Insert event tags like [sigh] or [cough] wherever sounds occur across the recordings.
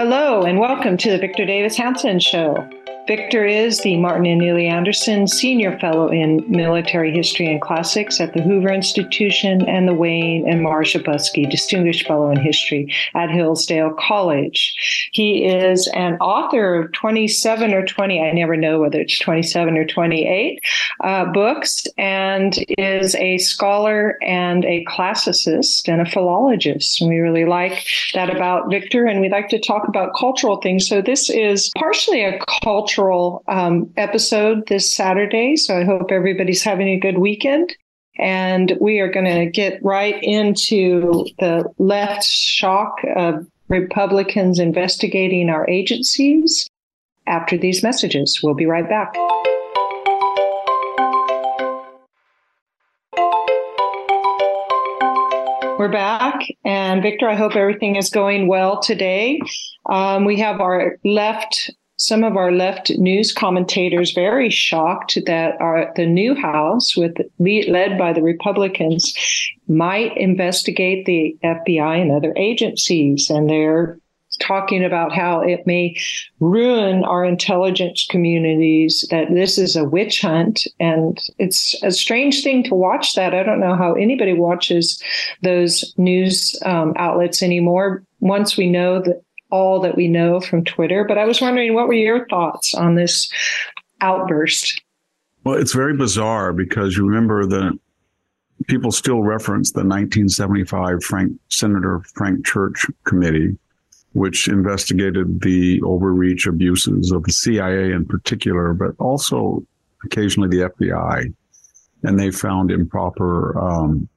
Hello, and welcome to the Victor Davis Hanson Show. Victor is the Martin and Illie Anderson Senior Fellow in Military History and Classics at the Hoover Institution and the Wayne and Marsha Buske Distinguished Fellow in History at Hillsdale College. He is an author of 27 or 20, I never know whether it's 27 or 28 uh, books, and is a scholar and a classicist and a philologist. And we really like that about Victor, and we like to talk about cultural things. So this is partially a cultural cultural um, episode this Saturday. So I hope everybody's having a good weekend. And we are going to get right into the left shock of Republicans investigating our agencies after these messages. We'll be right back. We're back. And Victor, I hope everything is going well today. Um, we have our left some of our left news commentators very shocked that our, the new House, with led by the Republicans, might investigate the FBI and other agencies, and they're talking about how it may ruin our intelligence communities, that this is a witch hunt. And it's a strange thing to watch that. I don't know how anybody watches those news um, outlets anymore. Once we know that all that we know from Twitter. But I was wondering, what were your thoughts on this outburst? Well, it's very bizarre because you remember that people still reference the 1975 Frank Senator Frank Church Committee, which investigated the overreach abuses of the CIA in particular, but also occasionally the FBI. And they found improper um,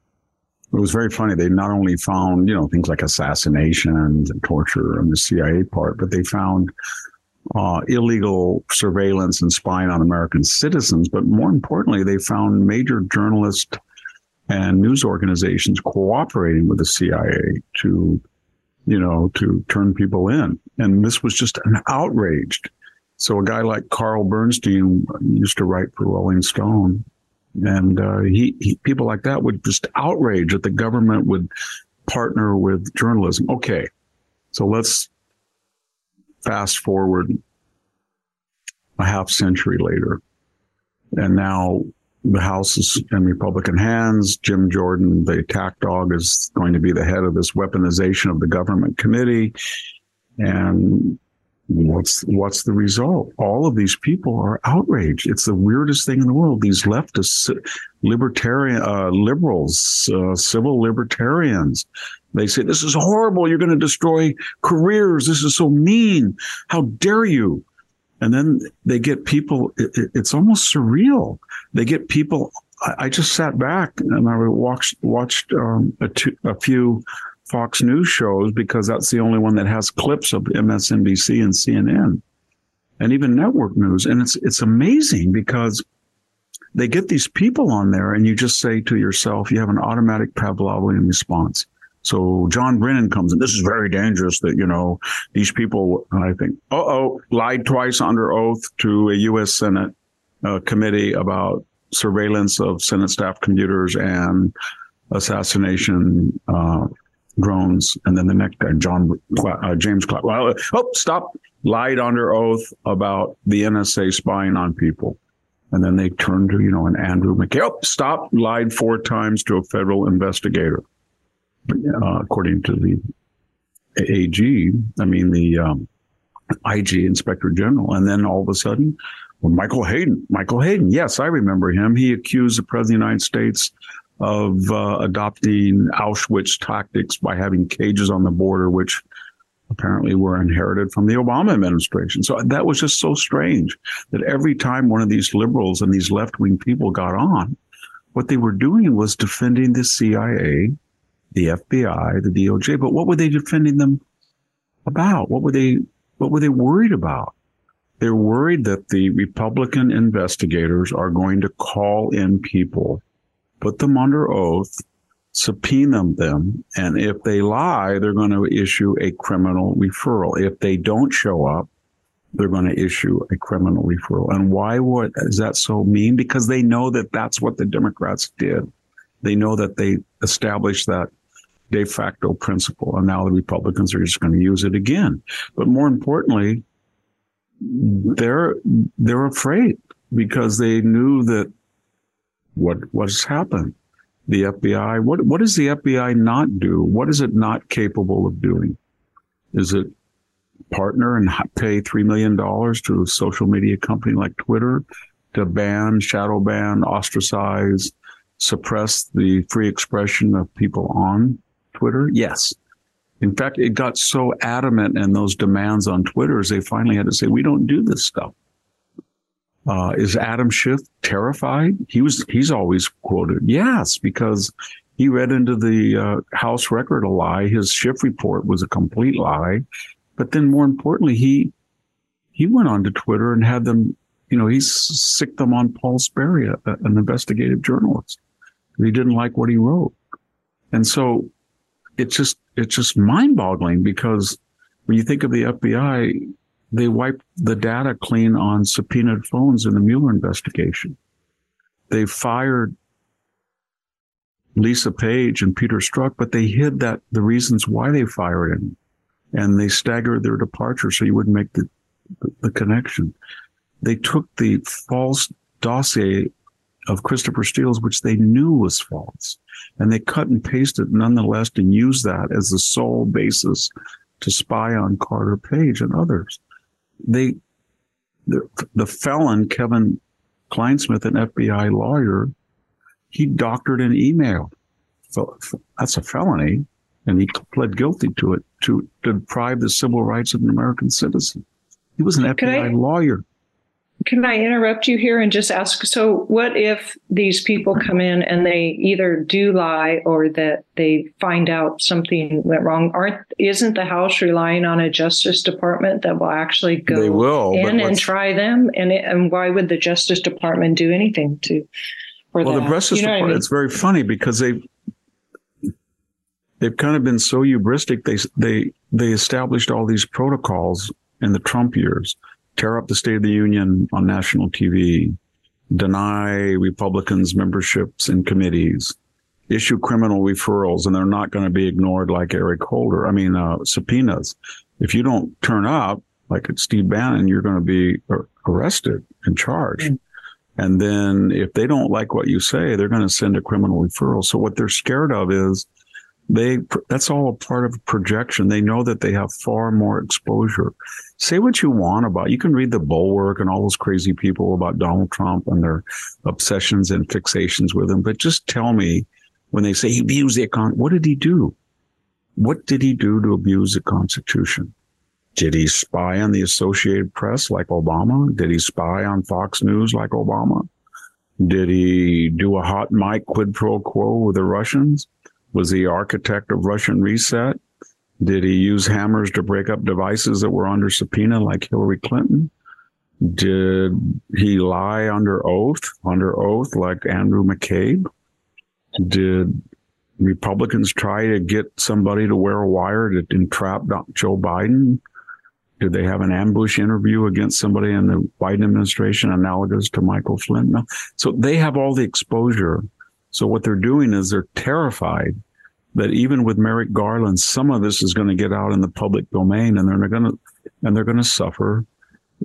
it was very funny. They not only found, you know, things like assassinations and torture on the CIA part, but they found uh, illegal surveillance and spying on American citizens. But more importantly, they found major journalists and news organizations cooperating with the CIA to, you know, to turn people in. And this was just an outrage. So a guy like Carl Bernstein used to write for Rolling Stone and uh, he, he, people like that would just outrage that the government would partner with journalism. Okay, so let's fast forward a half century later, and now the House is in Republican hands. Jim Jordan, the attack dog, is going to be the head of this weaponization of the government committee. And what's what's the result? All of these people are outraged. It's the weirdest thing in the world. These leftists, libertarian uh, liberals, uh, civil libertarians, they say this is horrible. You're going to destroy careers. This is so mean. How dare you? And then they get people. It, it's almost surreal. They get people. I, I, just sat back and I watched watched um, a, two, a few Fox News shows because that's the only one that has clips of MSNBC and CNN and even network news. And it's, it's amazing because they get these people on there and you just say to yourself, you have an automatic Pavlovian response. So John Brennan comes in. This is very dangerous that, you know, these people, I think, uh oh, lied twice under oath to a U.S. Senate uh, committee about surveillance of Senate staff computers and assassination uh, drones, and then the next guy, John uh, James Clark. Well, oh, stop! Lied under oath about the NSA spying on people, and then they turned to you know an Andrew McCabe. Oh, stop! Lied four times to a federal investigator, uh, according to the AG. I mean the um, IG Inspector General, and then all of a sudden. Well, Michael Hayden, Michael Hayden. Yes, I remember him. He accused the president of the United States of uh, adopting Auschwitz tactics by having cages on the border, which apparently were inherited from the Obama administration. So that was just so strange that every time one of these liberals and these left wing people got on, what they were doing was defending the CIA, the FBI, the DOJ. But what were they defending them about? What were they, what were they worried about? They're worried that the Republican investigators are going to call in people, put them under oath, subpoena them, and if they lie, they're going to issue a criminal referral. If they don't show up, they're going to issue a criminal referral. And why would is that so mean? Because they know that that's what the Democrats did. They know that they established that de facto principle, and now the Republicans are just going to use it again. But more importantly, they're they're afraid because they knew that what what's happened. The FBI, what what does the FBI not do? What is it not capable of doing? Is it partner and pay three million dollars to a social media company like Twitter to ban, shadow ban, ostracize, suppress the free expression of people on Twitter? Yes. In fact, it got so adamant in those demands on Twitter as they finally had to say, we don't do this stuff. Uh, is Adam Schiff terrified? He was, he's always quoted. Yes, because he read into the uh, House record a lie. His Schiff report was a complete lie. But then more importantly, he, he went on to Twitter and had them, you know, he sicked them on Paul Sperry, an investigative journalist. He didn't like what he wrote. And so it's just it's just mind boggling because when you think of the FBI, they wiped the data clean on subpoenaed phones in the Mueller investigation. They fired Lisa Page and Peter Strzok, but they hid that the reasons why they fired him, and they staggered their departure so you wouldn't make the the, the connection. They took the false dossier of Christopher Steele's, which they knew was false, and they cut and pasted nonetheless and used that as the sole basis to spy on Carter Page and others. They, the, the felon, Kevin Clinesmith, an FBI lawyer, he doctored an email. So that's a felony. And he pled guilty to it to, to deprive the civil rights of an American citizen. He was an FBI I, lawyer. Can I interrupt you here and just ask? So, what if these people come in and they either do lie or that they find out something went wrong? Aren't isn't the House relying on a Justice Department that will actually go they will, in and try them? And it, and why would the Justice Department do anything to? For well, that? the Justice you know Department. I mean? It's very funny because they they've kind of been so hubristic. They they they established all these protocols in the Trump years tear up the State of the Union on national TV, deny Republicans memberships in committees, issue criminal referrals, and they're not going to be ignored like Eric Holder. I mean, uh, subpoenas. If you don't turn up, like Steve Bannon, you're going to be arrested and charged. Mm. And then if they don't like what you say, they're going to send a criminal referral. So what they're scared of is they that's all a part of projection. They know that they have far more exposure. Say what you want about. You can read the Bulwark and all those crazy people about Donald Trump and their obsessions and fixations with him, but just tell me when they say he abused the con, what did he do? What did he do to abuse the Constitution? Did he spy on the Associated Press like Obama? Did he spy on Fox News like Obama? Did he do a hot mic quid pro quo with the Russians? Was he architect of Russian reset? Did he use hammers to break up devices that were under subpoena like Hillary Clinton? Did he lie under oath, under oath like Andrew McCabe? Did Republicans try to get somebody to wear a wire to entrap Joe Biden? Did they have an ambush interview against somebody in the Biden administration analogous to Michael Flynn? No. So they have all the exposure so what they're doing is they're terrified that even with Merrick Garland, some of this is going to get out in the public domain and they're going to, and they're going to suffer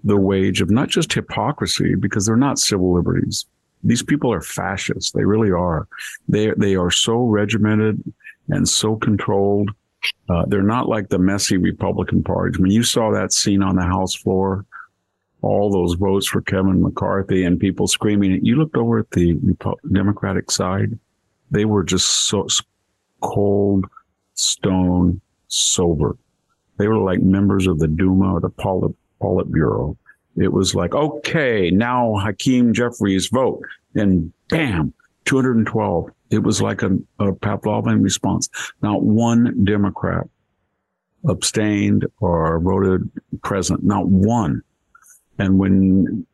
the wage of not just hypocrisy because they're not civil liberties. These people are fascists. They really are. They, they are so regimented and so controlled. Uh, they're not like the messy Republican parties. When you saw that scene on the House floor all those votes for Kevin McCarthy and people screaming. You looked over at the Democratic side; they were just so cold, stone, sober. They were like members of the Duma or the Polit- Politburo. It was like, okay, now Hakeem Jeffries vote, and bam, 212. It was like a, a Pavlovian response. Not one Democrat abstained or voted present. Not one. And when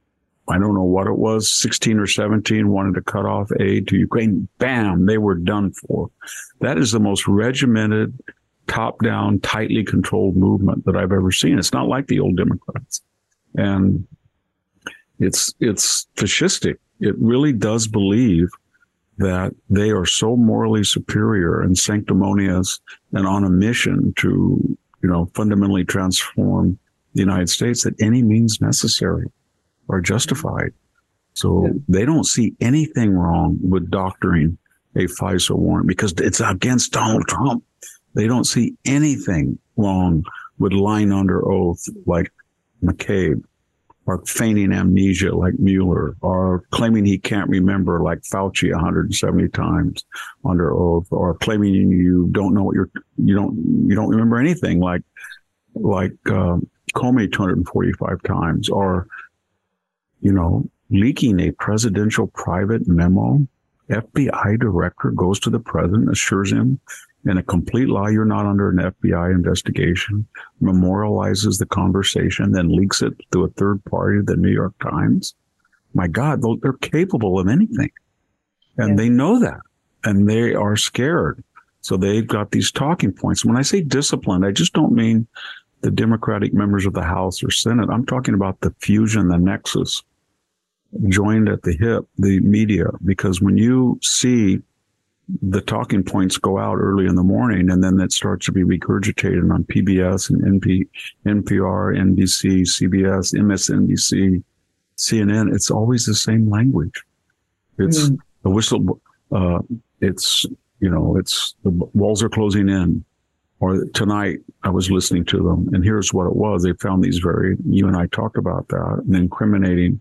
I don't know what it was, 16 or 17 wanted to cut off aid to Ukraine, bam, they were done for. That is the most regimented, top down, tightly controlled movement that I've ever seen. It's not like the old Democrats. And it's, it's fascistic. It really does believe that they are so morally superior and sanctimonious and on a mission to, you know, fundamentally transform the United States that any means necessary are justified. So yeah. they don't see anything wrong with doctoring a FISA warrant because it's against Donald Trump. They don't see anything wrong with lying under oath like McCabe or feigning amnesia like Mueller or claiming he can't remember like Fauci 170 times under oath or claiming you don't know what you're, you don't, you don't remember anything like, like, um, Comey 245 times or you know, leaking a presidential private memo. FBI director goes to the president, assures him in a complete lie you're not under an FBI investigation, memorializes the conversation, then leaks it to a third party, the New York Times. My God, they're capable of anything. And yeah. they know that. And they are scared. So they've got these talking points. When I say disciplined, I just don't mean the Democratic members of the House or Senate. I'm talking about the fusion, the nexus joined at the hip, the media, because when you see the talking points go out early in the morning and then that starts to be regurgitated on PBS and NP, NPR, NBC, CBS, MSNBC, CNN, it's always the same language. It's mm. the whistle, uh, it's, you know, it's the walls are closing in. Or tonight I was listening to them and here's what it was. They found these very, you and I talked about that, and incriminating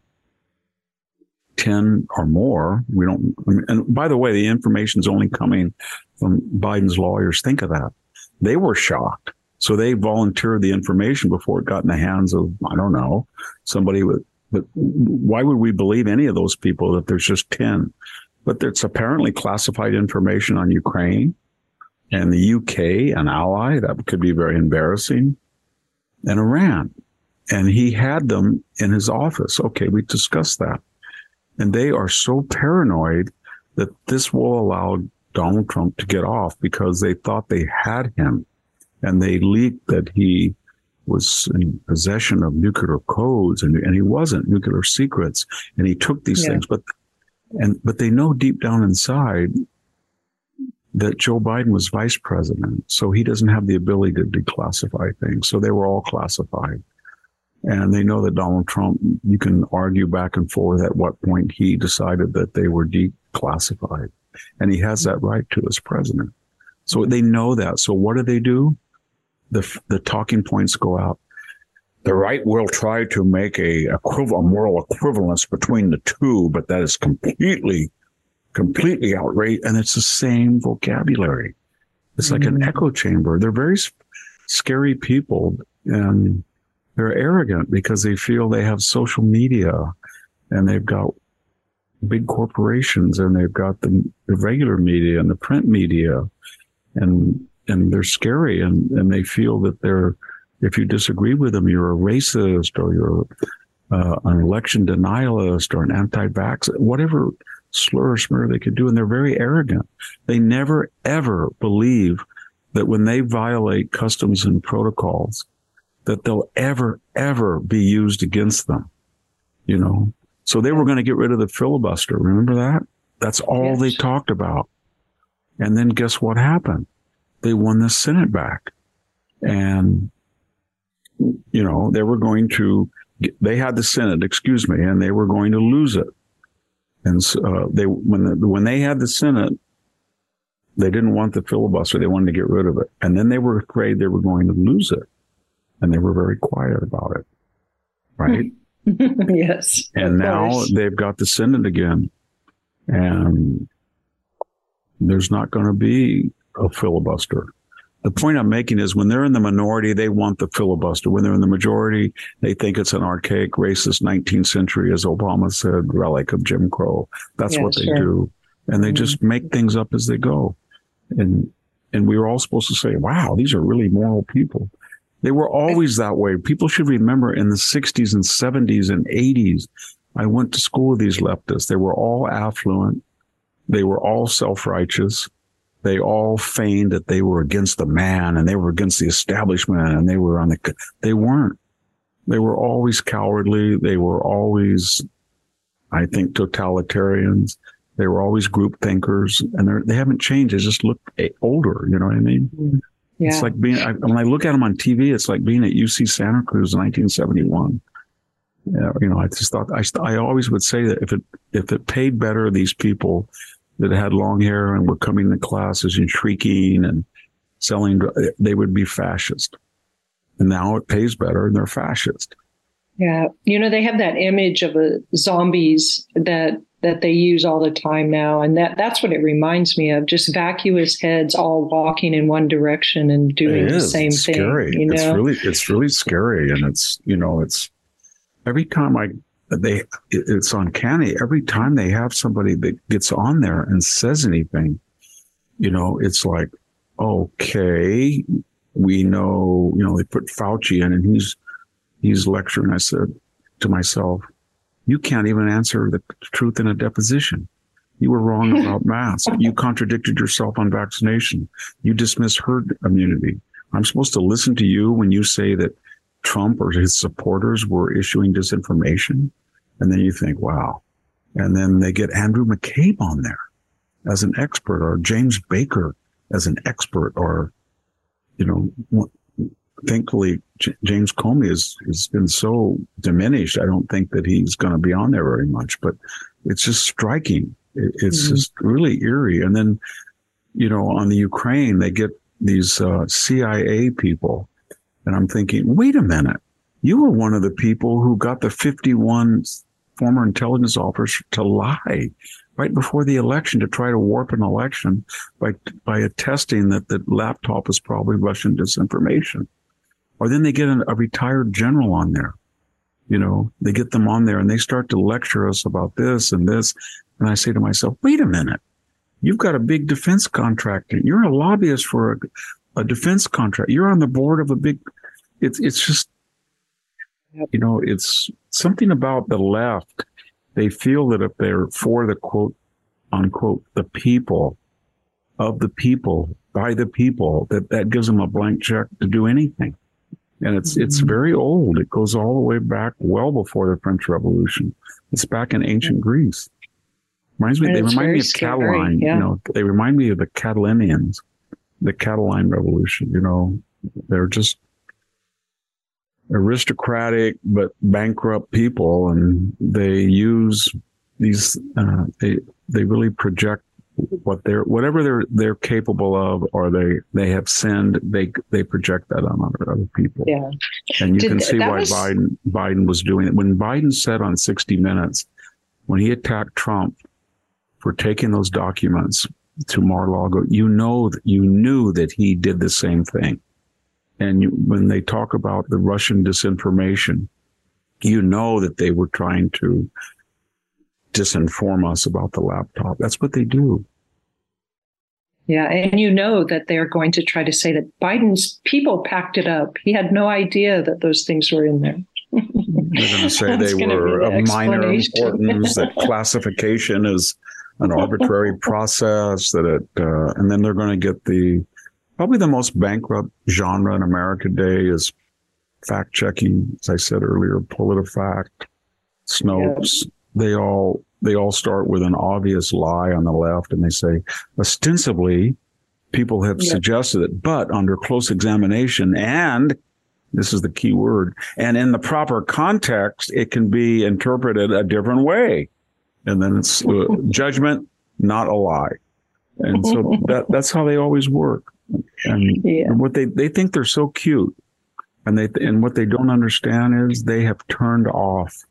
10 or more. We don't, and by the way, the information is only coming from Biden's lawyers. Think of that. They were shocked. So they volunteered the information before it got in the hands of, I don't know, somebody with, but why would we believe any of those people that there's just 10? But it's apparently classified information on Ukraine and the UK, an ally. That could be very embarrassing. And Iran. And he had them in his office. Okay, we discussed that. And they are so paranoid that this will allow Donald Trump to get off because they thought they had him and they leaked that he was in possession of nuclear codes and, and he wasn't nuclear secrets and he took these yeah. things but and but they know deep down inside that Joe Biden was vice president so he doesn't have the ability to declassify things so they were all classified and they know that Donald Trump, you can argue back and forth at what point he decided that they were declassified. And he has that right to as president. So they know that. So what do they do? The, the talking points go out. The right will try to make a, a moral equivalence between the two, but that is completely, completely outrageous. And it's the same vocabulary. It's mm-hmm. like an mm-hmm. echo chamber. They're very scary people. And they're arrogant because they feel they have social media and they've got big corporations and they've got the, the regular media and the print media and and they're scary and, and they feel that they're if you disagree with them you're a racist or you're uh, an election denialist or an anti-vax whatever slur or smear they could do and they're very arrogant they never ever believe that when they violate customs and protocols that they'll ever, ever be used against them. You know, so they were going to get rid of the filibuster. Remember that? That's all yes. they talked about. And then guess what happened? They won the Senate back. And, you know, they were going to, they had the Senate, excuse me, and they were going to lose it. And so, uh, they, when, the, when they had the Senate, they didn't want the filibuster. They wanted to get rid of it. And then they were afraid they were going to lose it and they were very quiet about it. Right? [laughs] yes. And now course. they've got the Senate again. And there's not going to be a filibuster. The point I'm making is when they're in the minority, they want the filibuster. When they're in the majority, they think it's an archaic, racist 19th century, as Obama said, relic of Jim Crow. That's yeah, what they sure. do. And they mm-hmm. just make things up as they go. And, and we were all supposed to say, wow, these are really moral people. They were always that way. People should remember in the 60s and 70s and 80s, I went to school with these leftists. They were all affluent. They were all self-righteous. They all feigned that they were against the man and they were against the establishment and they were on the, they weren't. They were always cowardly. They were always, I think, totalitarians. They were always group thinkers and they they haven't changed. They just look older. You know what I mean? Mm-hmm. Yeah. It's like being, I, when I look at them on TV, it's like being at UC Santa Cruz in 1971. Yeah, you know, I just thought I, I always would say that if it if it paid better, these people that had long hair and were coming to classes and shrieking and selling, they would be fascist. And now it pays better, and they're fascist. Yeah, you know, they have that image of a zombies that that they use all the time now and that that's what it reminds me of just vacuous heads all walking in one direction and doing the same it's thing scary. you know it's really it's really scary and it's you know it's every time i they it's uncanny every time they have somebody that gets on there and says anything you know it's like okay we know you know they put fauci in and he's he's lecturing i said to myself you can't even answer the truth in a deposition. You were wrong [laughs] about masks. You contradicted yourself on vaccination. You dismiss herd immunity. I'm supposed to listen to you when you say that Trump or his supporters were issuing disinformation. And then you think, wow. And then they get Andrew McCabe on there as an expert or James Baker as an expert or, you know, thankfully J- James Comey has, has been so diminished. I don't think that he's going to be on there very much, but it's just striking. It, it's mm-hmm. just really eerie. And then, you know, on the Ukraine, they get these uh, CIA people. And I'm thinking, wait a minute. You were one of the people who got the 51 former intelligence officers to lie right before the election to try to warp an election by by attesting that the laptop was probably Russian disinformation. Or then they get a retired general on there. You know, they get them on there and they start to lecture us about this and this. And I say to myself, wait a minute. You've got a big defense contract. You're a lobbyist for a, a defense contract. You're on the board of a big, it's, it's just, you know, it's something about the left. They feel that if they're for the quote unquote, the people of the people by the people, that that gives them a blank check to do anything and it's mm-hmm. it's very old. It goes all the way back well before the French Revolution. It's back in ancient Greece. Reminds me. And they remind me of Catiline. Yeah. You know, they remind me of the Catalinians, the Catiline Revolution. You know, they're just aristocratic but bankrupt people, and they use these. Uh, they they really project what they're whatever they're they're capable of or they they have sinned they they project that on other, other people yeah and you Did, can see why was... biden biden was doing it when biden said on 60 minutes when he attacked trump for taking those documents to Mar-a-Lago. you know that you knew that he did the same thing and you, when they talk about the russian disinformation you know that they were trying to disinform us about the laptop. That's what they do. Yeah, and you know that they're going to try to say that Biden's people packed it up. He had no idea that those things were in there. They're going [laughs] to say they were the of minor importance, that [laughs] classification is an arbitrary process, that it, uh, and then they're going to get the probably the most bankrupt genre in America today is fact checking. As I said earlier, PolitiFact, Snopes, they all they all start with an obvious lie on the left and they say ostensibly people have yeah. suggested it but under close examination and this is the key word and in the proper context it can be interpreted a different way and then it's uh, [laughs] judgment not a lie and so that that's how they always work and, yeah. what they they think they're so cute and they and what they don't understand is they have turned off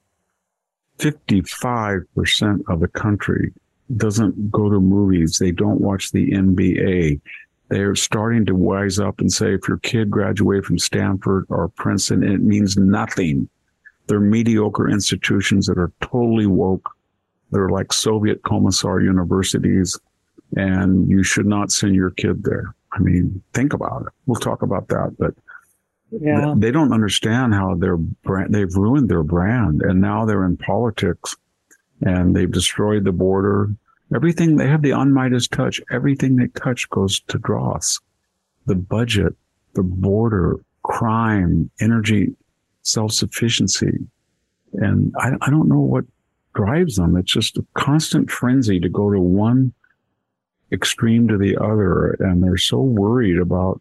55% of the country doesn't go to movies. They don't watch the NBA. They're starting to wise up and say, if your kid graduated from Stanford or Princeton, it means nothing. They're mediocre institutions that are totally woke. They're like Soviet commissar universities, and you should not send your kid there. I mean, think about it. We'll talk about that, but Yeah. They don't understand how their brand, they've ruined their brand and now they're in politics and they've destroyed the border. Everything, they have the unmidas touch. Everything they touch goes to dross. The budget, the border, crime, energy, self-sufficiency. And I, I don't know what drives them. It's just a constant frenzy to go to one extreme to the other. And they're so worried about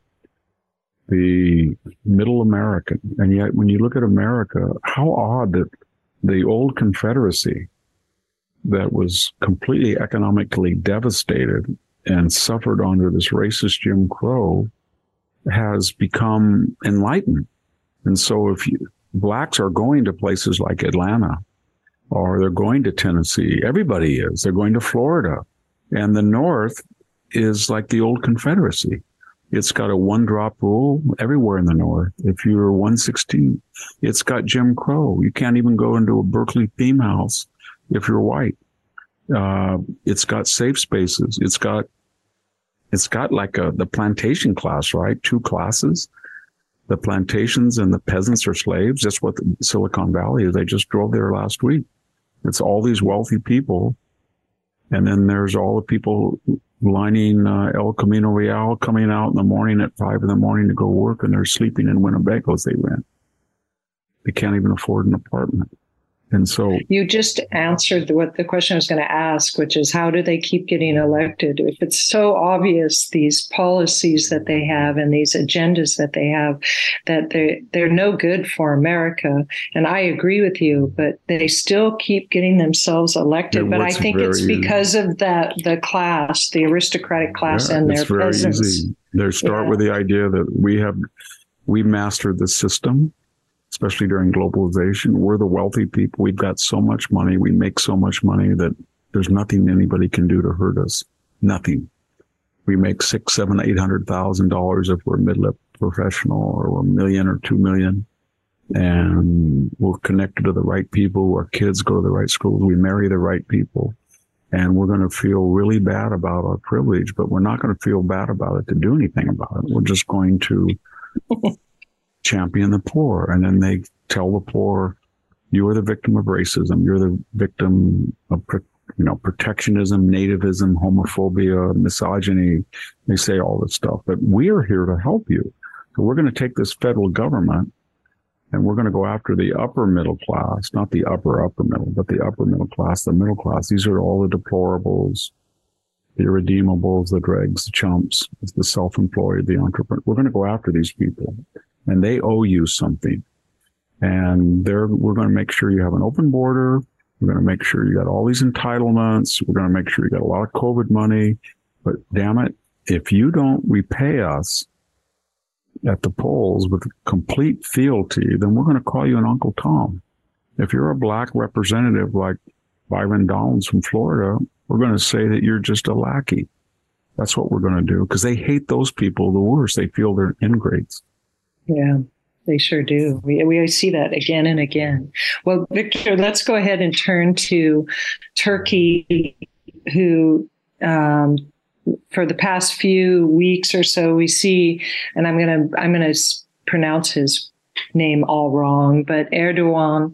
the middle American. And yet, when you look at America, how odd that the old Confederacy that was completely economically devastated and suffered under this racist Jim Crow has become enlightened. And so if you, blacks are going to places like Atlanta or they're going to Tennessee, everybody is, they're going to Florida and the North is like the old Confederacy. It's got a one drop rule everywhere in the North. If you're 116, it's got Jim Crow. You can't even go into a Berkeley theme house if you're white. Uh, it's got safe spaces. It's got, it's got like a, the plantation class, right? Two classes. The plantations and the peasants are slaves. That's what Silicon Valley is. They just drove there last week. It's all these wealthy people. And then there's all the people lining uh, El Camino Real coming out in the morning at five in the morning to go work and they're sleeping in Winnebagos they rent. They can't even afford an apartment. And so you just answered what the question I was going to ask, which is how do they keep getting elected? If it's so obvious these policies that they have and these agendas that they have, that they they're no good for America. And I agree with you, but they still keep getting themselves elected. It but I think it's because easy. of that the class, the aristocratic class, yeah, and their peasants. Easy. They start yeah. with the idea that we have we mastered the system especially during globalization. We're the wealthy people. We've got so much money. We make so much money that there's nothing anybody can do to hurt us. Nothing. We make six, seven, eight hundred thousand dollars if we're a mid-level professional or a million or two million. And we're connected to the right people. Our kids go to the right schools. We marry the right people. And we're going to feel really bad about our privilege, but we're not going to feel bad about it to do anything about it. We're just going to [laughs] champion the poor. And then they tell the poor, you are the victim of racism. You're the victim of, you know, protectionism, nativism, homophobia, misogyny. They say all this stuff, but we are here to help you. So we're going to take this federal government and we're going to go after the upper middle class, not the upper, upper middle, but the upper middle class, the middle class. These are all the deplorables, the irredeemables, the dregs, the chumps, the self-employed, the entrepreneur. We're going to go after these people and they owe you something. And they're, we're going to make sure you have an open border. We're going to make sure you got all these entitlements. We're going to make sure you got a lot of COVID money. But damn it, if you don't repay us at the polls with complete fealty, then we're going to call you an Uncle Tom. If you're a black representative like Byron Donalds from Florida, we're going to say that you're just a lackey. That's what we're going to do because they hate those people the worst. They feel they're ingrates. Yeah, they sure do. We, we see that again and again. Well, Victor, let's go ahead and turn to Turkey, who um, for the past few weeks or so we see, and I'm gonna I'm gonna pronounce his name all wrong, but Erdogan.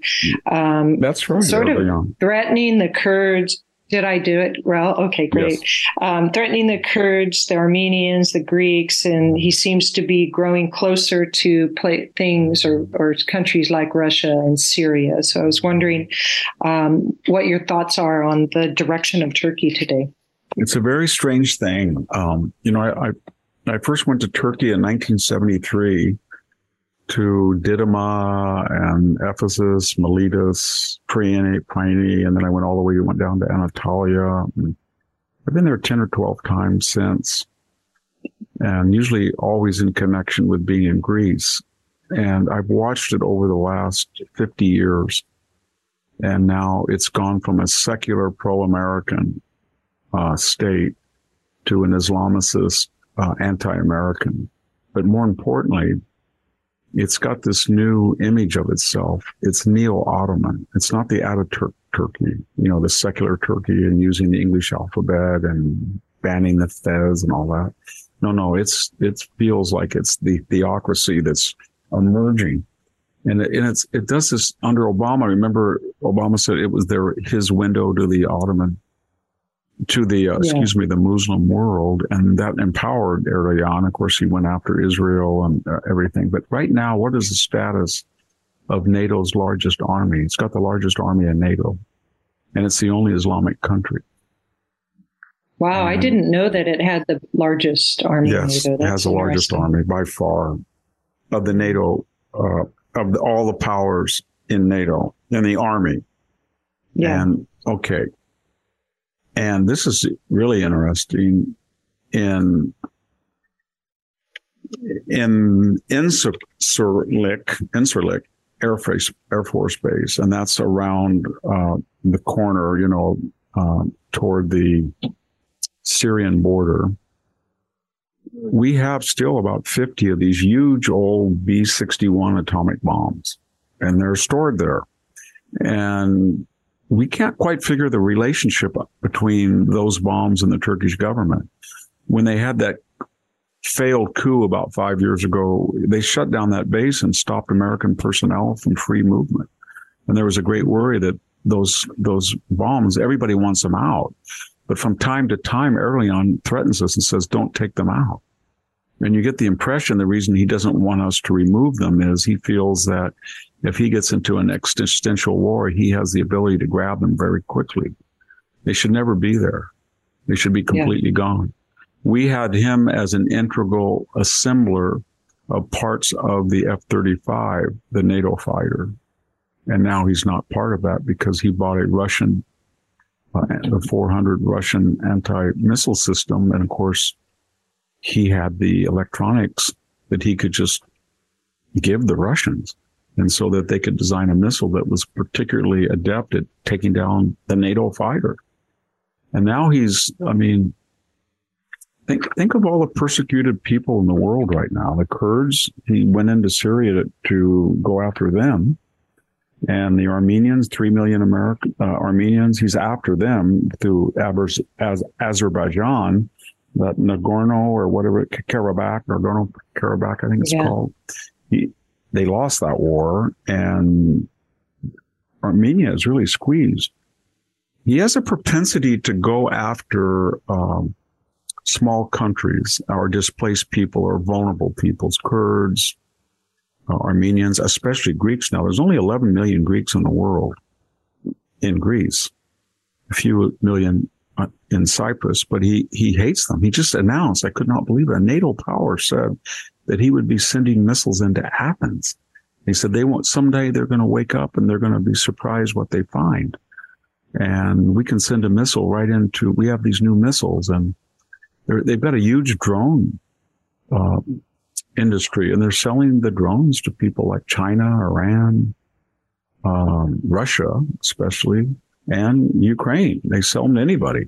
Um, That's right. Sort Erdogan. of threatening the Kurds did I do it well? Okay, great. Yes. Um, threatening the Kurds, the Armenians, the Greeks, and he seems to be growing closer to play things or, or countries like Russia and Syria. So I was wondering um, what your thoughts are on the direction of Turkey today. It's a very strange thing. Um, you know, I, I I first went to Turkey in 1973 to Didyma and Ephesus, Miletus, Priene, Priene, and then I went all the way, went down to Anatolia. I've been there 10 or 12 times since, and usually always in connection with being in Greece. And I've watched it over the last 50 years. And now it's gone from a secular pro-American uh, state to an Islamicist uh, anti-American. But more importantly, it's got this new image of itself. It's neo-Ottoman. It's not the Ataturk Turkey, you know, the secular Turkey and using the English alphabet and banning the fez and all that. No, no, it's, it feels like it's the theocracy that's emerging. And, it, and it's, it does this under Obama. Remember, Obama said it was their, his window to the Ottoman, to the, uh, yeah. excuse me, the Muslim world. And that empowered Erdogan. Of course, he went after Israel and uh, everything. But right now, what is the status of NATO's largest army? It's got the largest army in NATO, and it's the only Islamic country. Wow, I didn't know that it had the largest army. Yes, it has the largest army by far of the NATO, uh, of the, all the powers in NATO in the army. Yeah. And okay. And this is really interesting in in Incirlik, Incirlik Air Force Air Force Base, and that's around uh, the corner, you know, uh, toward the Syrian border, we have still about 50 of these huge old B 61 atomic bombs, and they're stored there. And we can't quite figure the relationship between those bombs and the Turkish government. When they had that failed coup about five years ago, they shut down that base and stopped American personnel from free movement. And there was a great worry that those those bombs, everybody wants them out. But from time to time, Erdogan threatens us and says, don't take them out. And you get the impression the reason he doesn't want us to remove them is he feels that if he gets into an existential war, he has the ability to grab them very quickly. They should never be there. They should be completely yeah. gone. We had him as an integral assembler of parts of the F 35, the NATO fighter. And now he's not part of that because he bought a Russian uh, the 400 Russian anti-missile system. And of course, he had the electronics that he could just give the Russians. And so that they could design a missile that was particularly adept at taking down the NATO fighter. And now he's, I mean, think, think of all the persecuted people in the world right now. The Kurds, he went into Syria to, to go after them and the Armenians, three million American uh, Armenians. He's after them through Abers, as Azerbaijan, that Nagorno or whatever Karabakh, Nagorno Karabakh, I think it's yeah. called. He, they lost that war, and Armenia is really squeezed. He has a propensity to go after um, small countries or displaced people or vulnerable peoples, Kurds, uh, Armenians, especially Greeks now. There's only 11 million Greeks in the world in Greece, a few million in Cyprus, but he, he hates them. He just announced, I could not believe it. A NATO power said that he would be sending missiles into Athens. He said they won't, someday they're going to wake up and they're going to be surprised what they find. And we can send a missile right into, we have these new missiles and they've got a huge drone, uh, industry, and they're selling the drones to people like China, Iran, um, Russia, especially, and Ukraine. They sell them to anybody.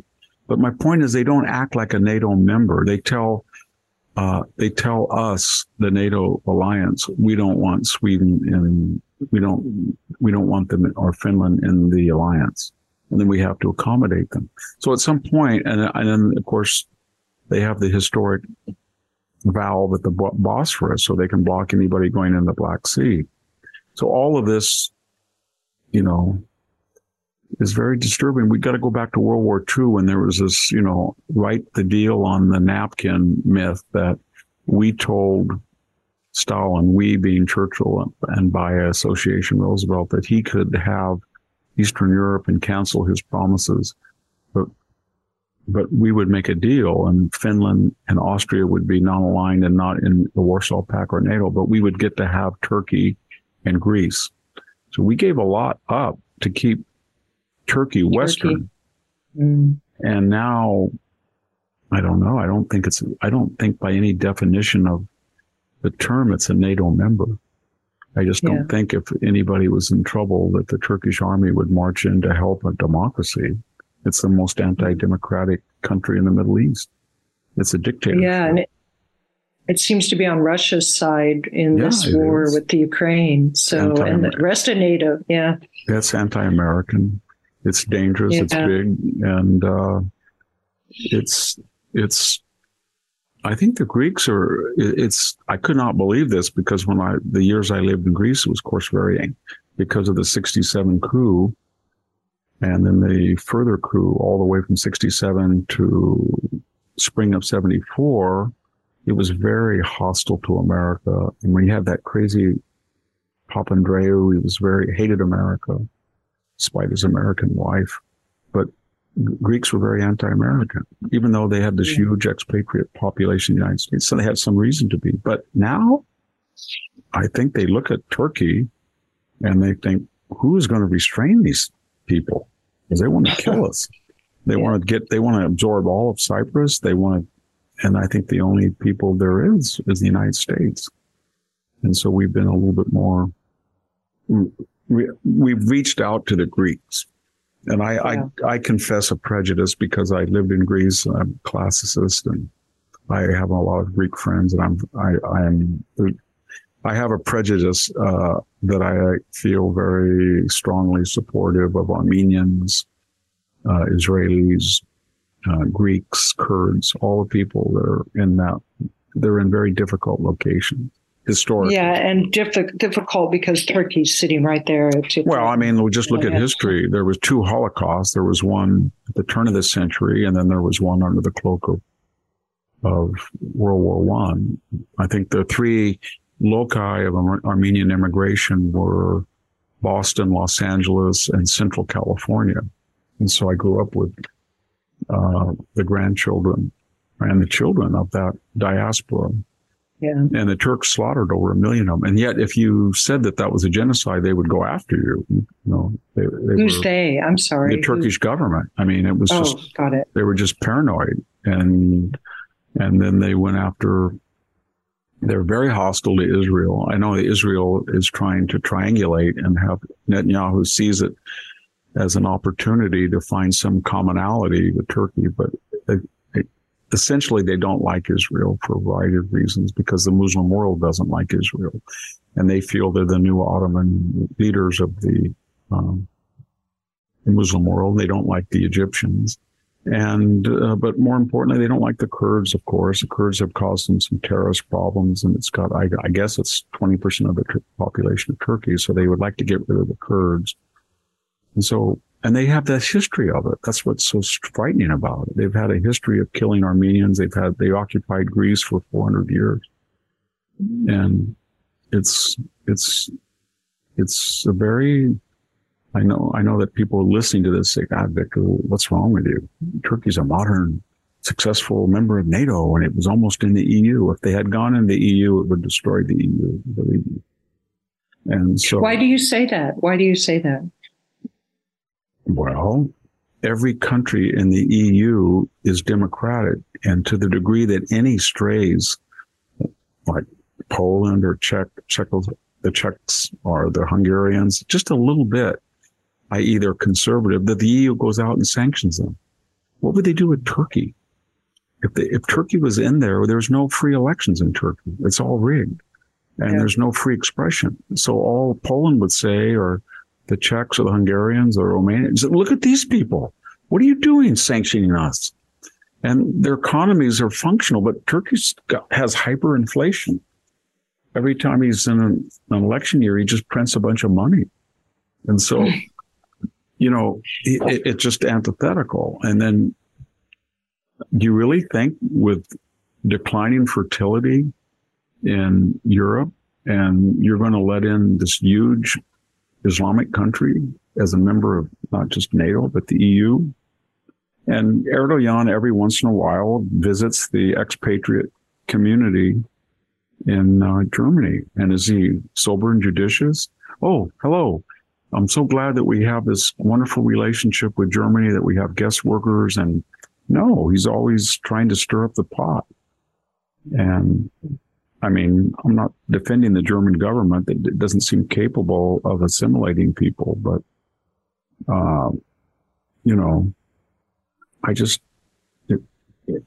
But my point is, they don't act like a NATO member. They tell uh, they tell us, the NATO alliance, we don't want Sweden and we don't we don't want them or Finland in the alliance, and then we have to accommodate them. So at some point, and and then of course they have the historic valve at the Bosphorus so they can block anybody going in the Black Sea. So all of this, you know, is very disturbing. We got to go back to World War II when there was this, you know, write the deal on the napkin myth that we told Stalin, we being Churchill and by association Roosevelt, that he could have Eastern Europe and cancel his promises. But but we would make a deal and Finland and Austria would be non-aligned and not in the Warsaw Pact or NATO, but we would get to have Turkey and Greece. So we gave a lot up to keep Turkey, Turkey. Western. Mm. And now, I don't know. I don't think it's, I don't think by any definition of the term, it's a NATO member. I just don't think if anybody was in trouble that the Turkish army would march in to help a democracy. It's the most anti-democratic country in the Middle East. It's a dictator. Yeah, and it, it seems to be on Russia's side in yeah, this war with the Ukraine. So, and the rest of NATO, yeah. That's anti-American. It's dangerous. Yeah. It's big, and uh, it's it's I think the Greeks are. It's. I could not believe this because when I the years I lived in Greece it was, course, varying because of the '67 coup, and then the further coup all the way from '67 to spring of '74. It was very hostile to America, and we had that crazy Papandreou. He was very hated America, despite his American wife. But Greeks were very anti-American, even though they had this huge expatriate population in the United States. So they had some reason to be. But now, I think they look at Turkey and they think, who is going to restrain these people? Because they want to kill us. [laughs] They yeah. want to get, they want to absorb all of Cyprus. They want to, and I think the only people there is is the United States. And so we've been a little bit more, we, we've reached out to the Greeks and I, yeah. I, I confess a prejudice because I lived in Greece. I'm a classicist and I have a lot of Greek friends and I'm, I, I am, I have a prejudice, uh, that I feel very strongly supportive of Armenians, uh, Israelis, uh, Greeks, Kurds, all the people that are in that, they're in very difficult locations historically. Yeah, and diff- difficult because Turkey's sitting right there. To, well, I mean, we just look at history. There was two Holocausts. There was one at the turn of the century, and then there was one under the cloak of of World War One. I. I think the three loci of Armenian immigration were Boston, Los Angeles, and Central California. And so I grew up with uh, the grandchildren and the children of that diaspora. Yeah. And the Turks slaughtered over a million of them. And yet, if you said that that was a genocide, they would go after you. You know, they, they Who's were, they? I'm sorry. The Turkish government. I mean, it was oh, just, got it. They were just paranoid. And, and then they went after, they're very hostile to Israel. I know Israel is trying to triangulate and have Netanyahu sees it as an opportunity to find some commonality with Turkey, but essentially they don't like Israel for a variety of reasons because the Muslim world doesn't like Israel. And they feel they're the new Ottoman leaders of the, um, the Muslim world. They don't like the Egyptians. And, uh, but more importantly, they don't like the Kurds, of course. The Kurds have caused them some terrorist problems and it's got, I, I guess it's 20% of the population of Turkey. So they would like to get rid of the Kurds. And so and they have that history of it. That's what's so frightening about it. They've had a history of killing Armenians. They've had, they occupied Greece for 400 years. Mm. And it's, it's, it's a very, I know, I know that people listening to this say, God, Victor, what's wrong with you? Turkey's a modern, successful member of NATO and it was almost in the EU. If they had gone in the EU, it would destroy the EU, believe me. And so. Why do you say that? Why do you say that? Well, every country in the EU is democratic. And to the degree that any strays, like Poland or Czech, Czech the Czechs or the Hungarians, just a little bit, i.e. they're conservative, that the EU goes out and sanctions them. What would they do with Turkey? If, they, if Turkey was in there, there's no free elections in Turkey. It's all rigged. And yeah. there's no free expression. So all Poland would say, or the Czechs or the Hungarians or Romanians. Look at these people. What are you doing sanctioning us? And their economies are functional, but Turkey has hyperinflation. Every time he's in an, an, election year, he just prints a bunch of money. And so, [laughs] you know, it, it's just antithetical. And then do you really think with declining fertility in Europe and you're going to let in this huge Islamic country as a member of not just NATO, but the EU. And Erdogan every once in a while visits the expatriate community in uh, Germany. And is he sober and judicious? Oh, hello. I'm so glad that we have this wonderful relationship with Germany, that we have guest workers. And no, he's always trying to stir up the pot. And I mean, I'm not defending the German government. It doesn't seem capable of assimilating people, but, uh, you know, I just, it,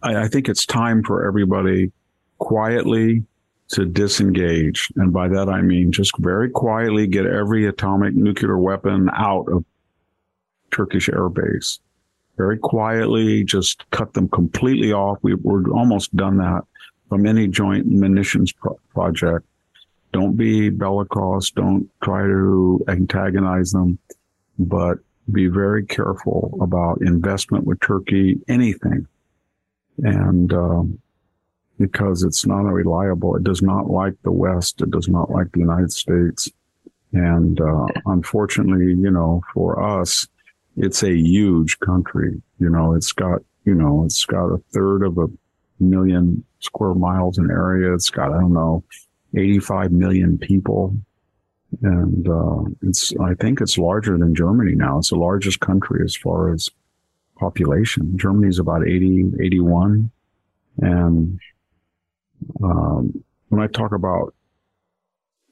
I, I think it's time for everybody quietly to disengage. And by that, I mean just very quietly get every atomic nuclear weapon out of Turkish airbase very quietly, just cut them completely off. We, we're almost done that from any joint munitions pro- project. Don't be bellicose. Don't try to antagonize them, but be very careful about investment with Turkey, anything. And, um, because it's not a reliable. It does not like the West. It does not like the United States. And, uh, unfortunately, you know, for us, it's a huge country. You know, it's got, you know, it's got a third of a million square miles in area. It's got, I don't know, 85 million people. And, uh, it's, I think it's larger than Germany now. It's the largest country as far as population. Germany's about 80, 81. And, um, when I talk about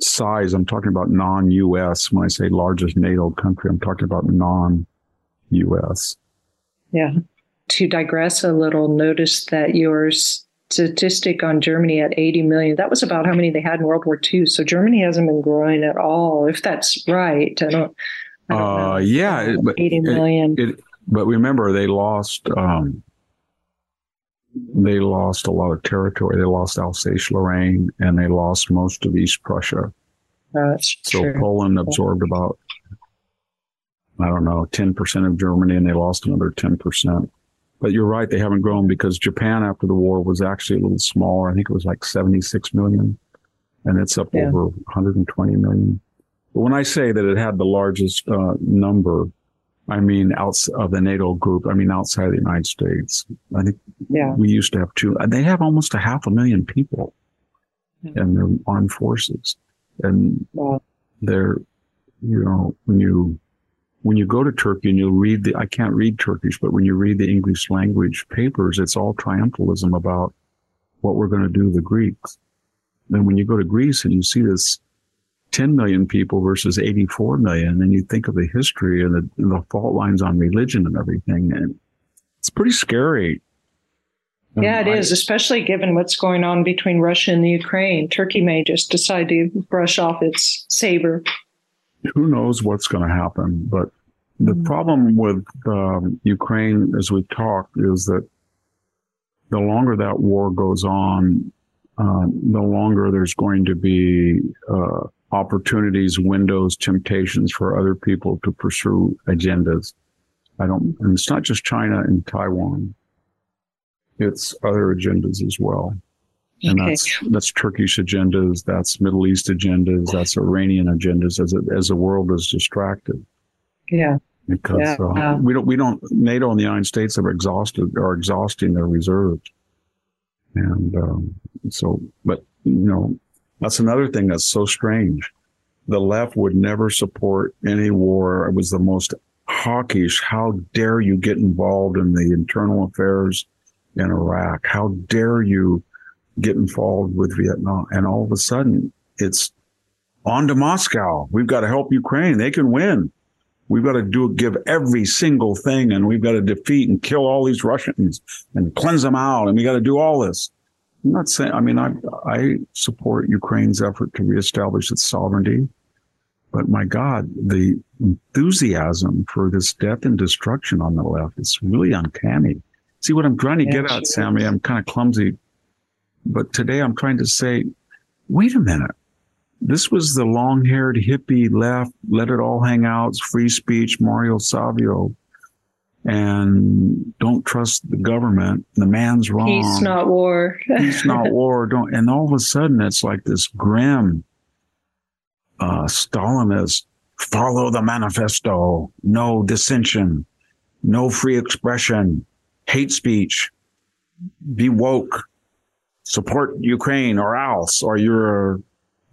size, I'm talking about non-US. When I say largest NATO country, I'm talking about non-US. Yeah. To digress a little, notice that your statistic on Germany at 80 million, that was about how many they had in World War II. So Germany hasn't been growing at all. If that's right, I don't, I don't Uh, yeah, it- but 80 it- million. It, but remember, they lost. Um, they lost a lot of territory. They lost Alsace-Lorraine, and they lost most of East Prussia. That's So true. Poland absorbed about, I don't know, ten percent of Germany, and they lost another ten percent. But you're right; they haven't grown because Japan, after the war, was actually a little smaller. I think it was like 76 million, and it's up Yeah. over 120 million. But when I say that it had the largest uh, number, I mean outside of the NATO group. I mean outside of the United States. I think Yeah. we used to have two. They have almost a half a million people Yeah. in their armed forces, and Wow. they're, you know, when you when you go to Turkey and you read the, I can't read Turkish, but when you read the English language papers, it's all triumphalism about what we're going to do to the Greeks. Then when you go to Greece and you see this 10 million people versus 84 million, and you think of the history and the, and the fault lines on religion and everything, and it's pretty scary. And Yeah, it I- is, especially given what's going on between Russia and the Ukraine. Turkey may just decide to brush off its saber. who knows what's going to happen. But the Mhm. problem with um, Ukraine, as we talked, is that the longer that war goes on, um, the longer there's going to be uh, opportunities, windows, temptations for other people to pursue agendas. I don't, and it's not just China and Taiwan. It's other agendas as well. And Okay. that's that's Turkish agendas, that's Middle East agendas, that's Iranian agendas as it, as the world is distracted Yeah. Because Yeah. uh, we don't we don't NATO and the United States have exhausted are exhausting their reserves, and um, so but you know that's another thing that's so strange. The left would never support any war. It was the most hawkish. How dare you get involved in the internal affairs in Iraq? How dare you get involved with Vietnam? And all of a sudden, it's on to Moscow. We've got to help Ukraine. They can win. We've got to do give every single thing, and we've got to defeat and kill all these Russians and cleanse them out, and we got to do all this. I'm not saying. I mean, I I support Ukraine's effort to reestablish its sovereignty, but my God, the enthusiasm for this death and destruction on the left is really uncanny. See what I'm trying to Yeah, get at, Sami? I'm kind of clumsy, but today I'm trying to say, wait a minute. This was the long-haired hippie left, let it all hang out, free speech, Mario Savio, and don't trust the government. The man's wrong. Peace, not war. Peace, not [laughs] war. Don't. And all of a sudden, it's like this grim, uh, Stalinist. Follow the manifesto. No dissension. No free expression. Hate speech. Be woke. Support Ukraine or else, or you're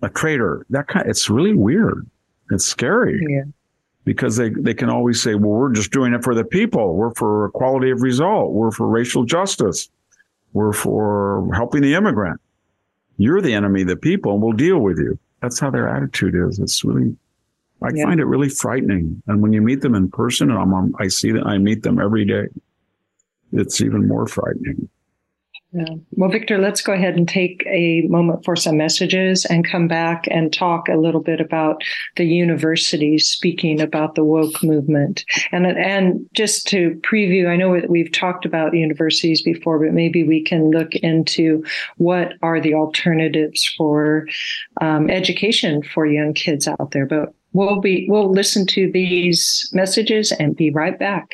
a, traitor. That kind. It's really weird. It's scary yeah. because they, they can always say, well, we're just doing it for the people. We're for equality of result. We're for racial justice. We're for helping the immigrant. You're the enemy of the people and we'll deal with you. That's how their attitude is. It's really, I Yeah. find it really frightening. And when you meet them in person and I'm, I see that I meet them every day, it's even more frightening. Yeah. Well, Victor, let's go ahead and take a moment for some messages and come back and talk a little bit about the universities speaking about the woke movement. And and just to preview, I know that we've talked about universities before, but maybe we can look into what are the alternatives for um, education for young kids out there. But we'll be we'll listen to these messages and be right back.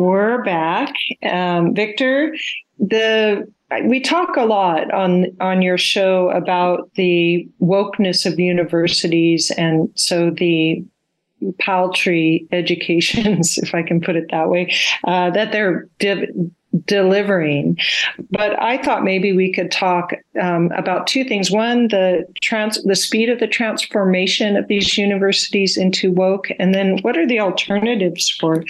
We're back, um, Victor. The we talk a lot on on your show about the wokeness of universities, and so the paltry educations, [laughs] if I can put it that way, uh, that they're delivering. But I thought maybe we could talk um, about two things. One, the trans the speed of the transformation of these universities into woke, and then what are the alternatives for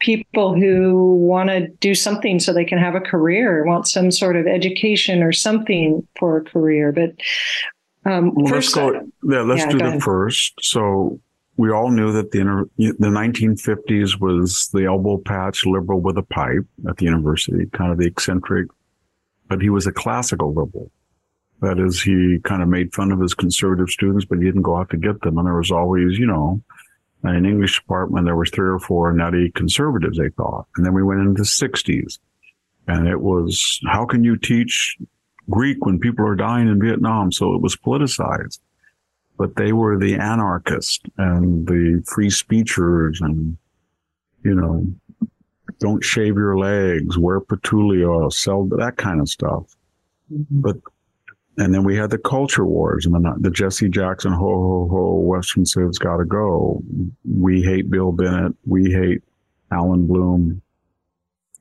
people who want to do something so they can have a career, want some sort of education or something for a career. But um, well, first, let's go. Yeah, let's yeah, do the ahead. first. So we all knew that the inter, the 1950s was the elbow patch liberal with a pipe at the university, kind of the eccentric, but he was a classical liberal. That is, he kind of made fun of his conservative students, but he didn't go out to get them. And there was always, you know, in English department, there was three or four nutty conservatives, they thought. And then we went into the 60s and it was, how can you teach Greek when people are dying in Vietnam? So it was politicized, but they were the anarchists and the free speechers and, you know, don't shave your legs, wear patchouli oil, sell that kind of stuff. Mm-hmm. But and then we had the culture wars and the, the Jesse Jackson, ho, ho, ho, Western Civ's got to go. We hate Bill Bennett. We hate Allan Bloom.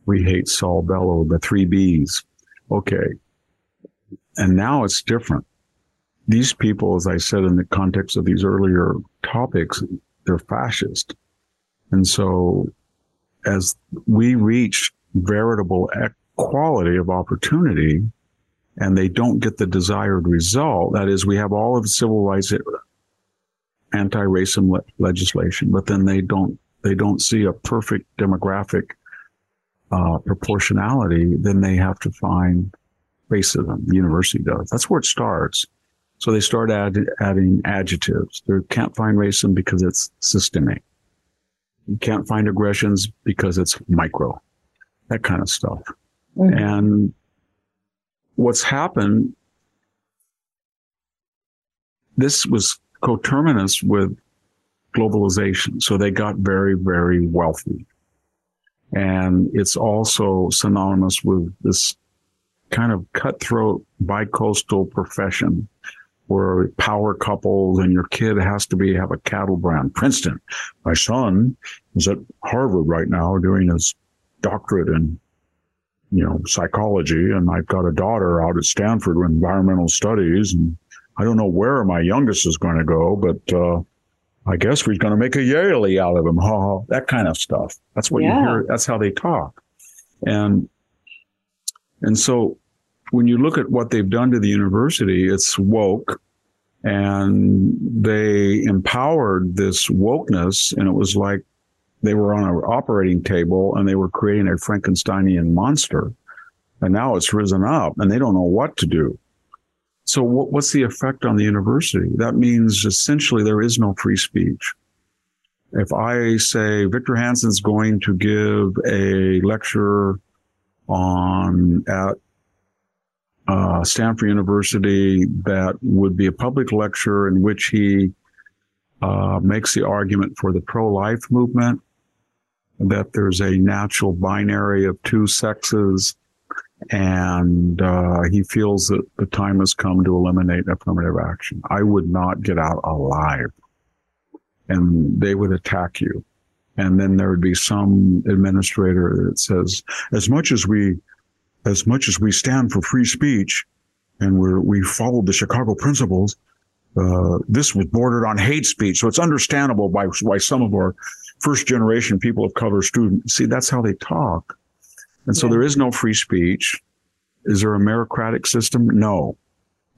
We hate Saul Bellow, the three B's. Okay. And now it's different. These people, as I said in the context of these earlier topics, they're fascist. And so as we reach veritable equality of opportunity, and they don't get the desired result. That is, we have all of the civil rights anti-racism le- legislation, but then they don't they don't see a perfect demographic uh, proportionality. Then they have to find racism. The university does. That's where it starts. So they start add, adding adjectives. They can't find racism because it's systemic. You can't find aggressions because it's micro. That kind of stuff. Mm-hmm. And what's happened, this was coterminous with globalization. So they got very, very wealthy. And it's also synonymous with this kind of cutthroat bicoastal profession where power couples and your kid has to be have a cattle brand. Princeton. My son is at Harvard right now doing his doctorate in you know, psychology and I've got a daughter out at Stanford with environmental studies and I don't know where my youngest is going to go, but, uh, I guess we're going to make a Yale out of him. Ha ha. That kind of stuff. That's what yeah. you hear. That's how they talk. And, and so when you look at what they've done to the university, it's woke and they empowered this wokeness and it was like they were on an operating table and they were creating a Frankensteinian monster. And now it's risen up and they don't know what to do. So what, what's the effect on the university? That means essentially there is no free speech. If I say Victor Hanson's going to give a lecture on at uh, Stanford University that would be a public lecture in which he uh, makes the argument for the pro-life movement that there's a natural binary of two sexes and uh, he feels that the time has come to eliminate affirmative action. I would not get out alive, and they would attack you. And then there would be some administrator that says, as much as we, as much as we stand for free speech and we're, we followed the Chicago principles, uh, this was bordered on hate speech. So it's understandable by why some of our first generation people of color students see that's how they talk. And so yeah. there is no free speech. Is there a meritocratic system? No.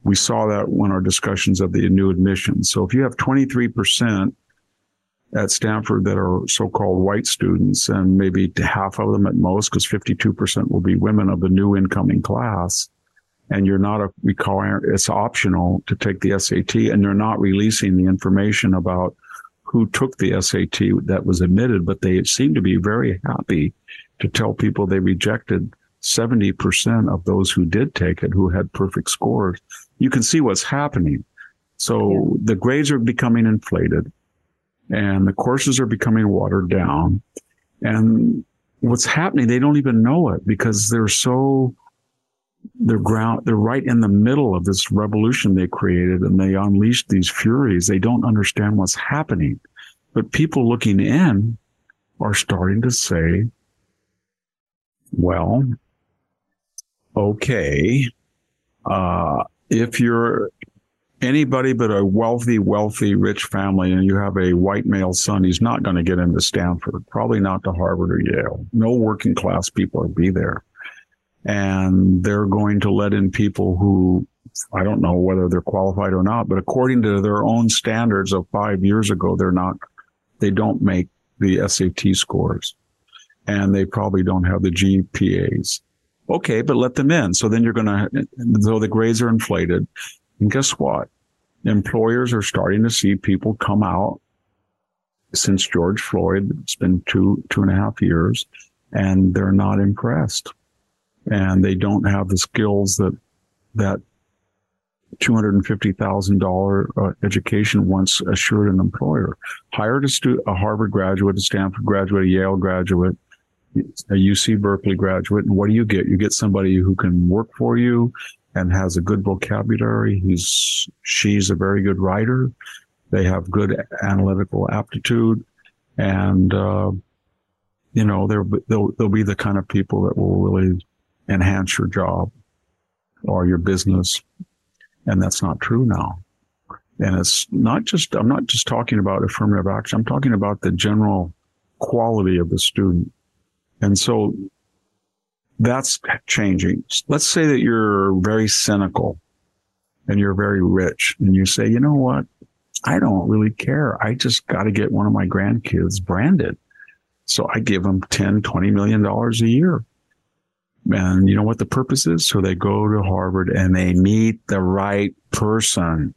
We saw that when our discussions of the new admissions. So if you have 23% at Stanford that are so-called white students and maybe half of them at most, because 52% will be women of the new incoming class, and you're not a requiring it's optional to take the SAT and they're not releasing the information about who took the SAT that was admitted, but they seem to be very happy to tell people they rejected 70% of those who did take it who had perfect scores. You can see what's happening. So yeah. the grades are becoming inflated and the courses are becoming watered down. And what's happening, they don't even know it because they're so they're ground they're right in the middle of this revolution they created and they unleashed these furies. They don't understand what's happening. But people looking in are starting to say well okay uh, if you're anybody but a wealthy wealthy rich family and you have a white male son he's not going to get into stanford probably not to harvard or yale. No working class people will be there and they're going to let in people who I don't know whether they're qualified or not, but according to their own standards of five years ago, they're not, they don't make the SAT scores and they probably don't have the GPAs. Okay, but let them in. So then you're going to, though the grades are inflated. And guess what? Employers are starting to see people come out since George Floyd. It's been two, two and a half years and they're not impressed and they don't have the skills that that $250,000 uh, education once assured an employer. Hired a, stu- a Harvard graduate, a Stanford graduate, a Yale graduate, a UC Berkeley graduate. And what do you get? You get somebody who can work for you and has a good vocabulary. He's, she's a very good writer. They have good analytical aptitude and, uh, you know, they'll, they'll be the kind of people that will really enhance your job or your business. And that's not true now. And it's not just, I'm not just talking about affirmative action. I'm talking about the general quality of the student. And so that's changing. Let's say that you're very cynical and you're very rich and you say, you know what? I don't really care. I just got to get one of my grandkids branded. So I give them 10, 20 million dollars a year. And you know what the purpose is? So they go to Harvard and they meet the right person.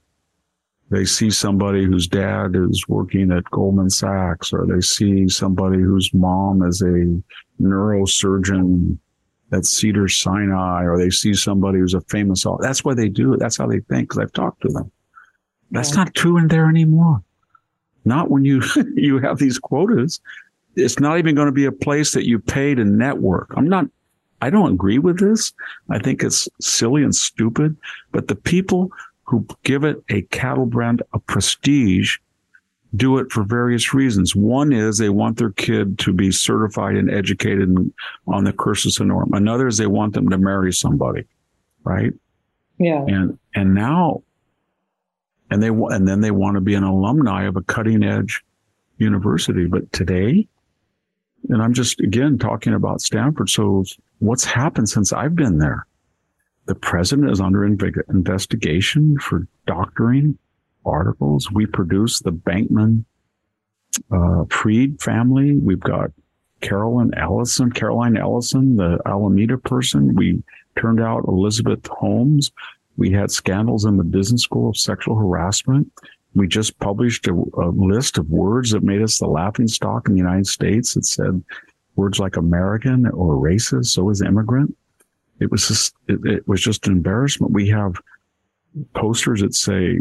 They see somebody whose dad is working at Goldman Sachs, or they see somebody whose mom is a neurosurgeon at Cedar Sinai, or they see somebody who's a famous. That's why they do it. That's how they think. Because I've talked to them. That's yeah. not true in there anymore. Not when you [laughs] you have these quotas. It's not even going to be a place that you pay to network. I'm not I don't agree with this. I think it's silly and stupid, but the people who give it a cattle brand of prestige do it for various reasons. One is they want their kid to be certified and educated on the cursus honorum. Another is they want them to marry somebody, right? Yeah. And and now, and they and then they want to be an alumni of a cutting edge university. But today, and I'm just again talking about Stanford. So what's happened since I've been there? The president is under inv- investigation for doctoring articles. We produce the Bankman uh, Fried family. We've got Carolyn Ellison, Caroline Ellison, the Alameda person. We turned out Elizabeth Holmes. We had scandals in the business school of sexual harassment. We just published a, a list of words that made us the laughing stock in the United States. It said words like American or racist. So is immigrant. It was just, it, it was just an embarrassment. We have posters that say,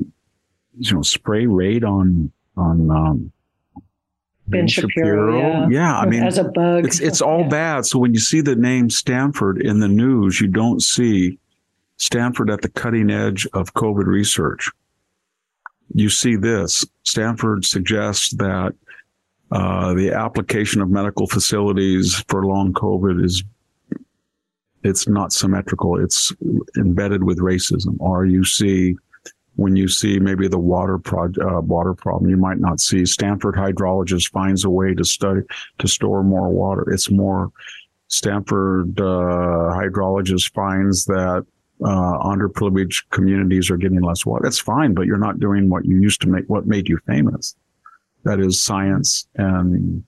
you know, spray raid on, on, um, Ben Shapiro. Shapiro. Yeah. yeah. I mean, as a bug. It's, it's all yeah. bad. So when you see the name Stanford in the news, you don't see Stanford at the cutting edge of COVID research. You see this. Stanford suggests that Uh, the application of medical facilities for long COVID is it's not symmetrical. It's embedded with racism. Or you see when you see maybe the water pro- uh, water problem, you might not see Stanford hydrologist finds a way to study to store more water. It's more Stanford uh, hydrologist finds that uh, underprivileged communities are getting less water. That's fine, but you're not doing what you used to make, what made you famous. That is science and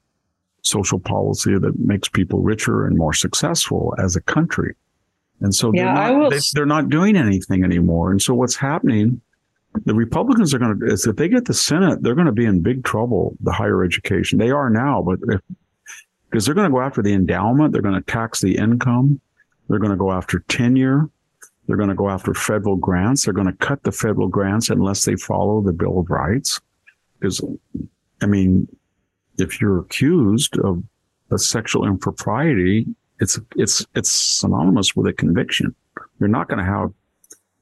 social policy that makes people richer and more successful as a country. And so they're, yeah, not, they, they're not doing anything anymore. And so what's happening, the Republicans are going to, is if they get the Senate, they're going to be in big trouble, the higher education. They are now, but if, because they're going to go after the endowment, they're going to tax the income, they're going to go after tenure, they're going to go after federal grants. They're going to cut the federal grants unless they follow the Bill of Rights. Because, I mean, if you're accused of a sexual impropriety, it's it's it's synonymous with a conviction. You're not going to have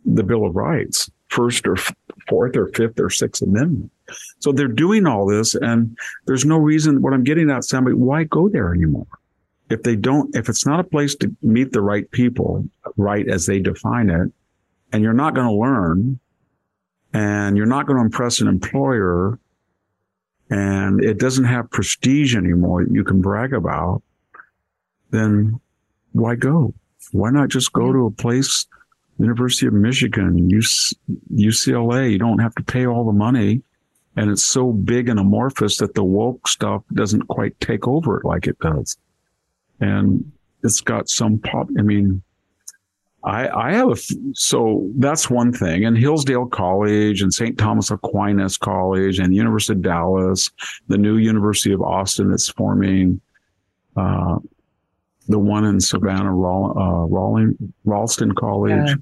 the Bill of Rights, first or fourth or fifth or sixth amendment. So they're doing all this, and there's no reason. What I'm getting at, somebody, why go there anymore? if they don't, if it's not a place to meet the right people, right as they define it, and you're not going to learn and you're not going to impress an employer and it doesn't have prestige anymore that you can brag about, then why go? Why not just go to a place, University of Michigan, UCLA? You don't have to pay all the money. And it's so big and amorphous that the woke stuff doesn't quite take over it like it does and it's got some pop. I mean, I, I have a, so that's one thing. And Hillsdale College and St. Thomas Aquinas College and the University of Dallas, the new University of Austin that's forming, uh, the one in Savannah, uh, Rawling, Ralston College. Yeah.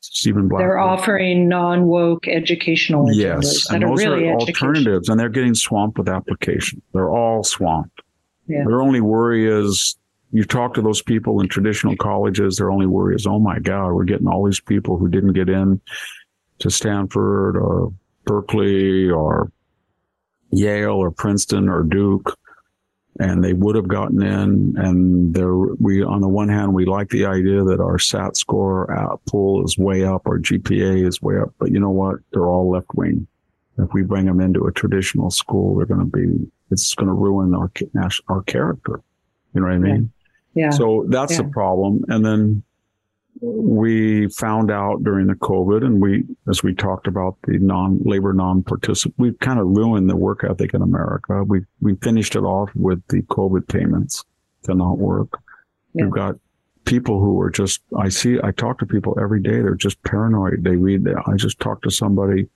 Stephen Black. They're offering non woke educational yes, and those are, really are alternatives, and they're getting swamped with application. They're all swamped. Yeah. Their only worry is you talk to those people in traditional colleges, their only worry is, oh my God, we're getting all these people who didn't get in to Stanford or Berkeley or Yale or Princeton or Duke. And they would have gotten in. And there, we, on the one hand, we like the idea that our SAT score pool is way up, our GPA is way up. But you know what? They're all left wing. If we bring them into a traditional school, they're going to be it's going to ruin our our character. You know what I mean? Yeah. So that's yeah. the problem. And then we found out during the COVID, and we, as we talked about the non-labor non-participant, we've kind of ruined the work ethic in America. We we finished it off with the COVID payments to not work. Yeah. We've got people who are just I see I talk to people every day. They're just paranoid. They read. I just talked to somebody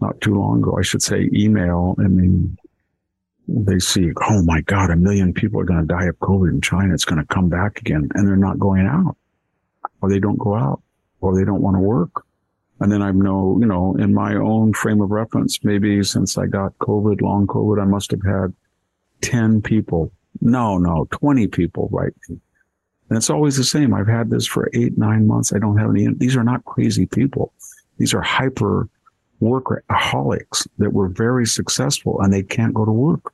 not too long ago. I should say email. I mean, they see, oh my God, a million people are going to die of COVID in China. It's going to come back again. And they're not going out or they don't go out or they don't want to work. And then I know, you know, in my own frame of reference, maybe since I got COVID, long COVID, I must have had 10 people. No, no, 20 people me. And it's always the same. I've had this for eight, nine months. I don't have any. These are not crazy people. These are hyper workaholics that were very successful and they can't go to work.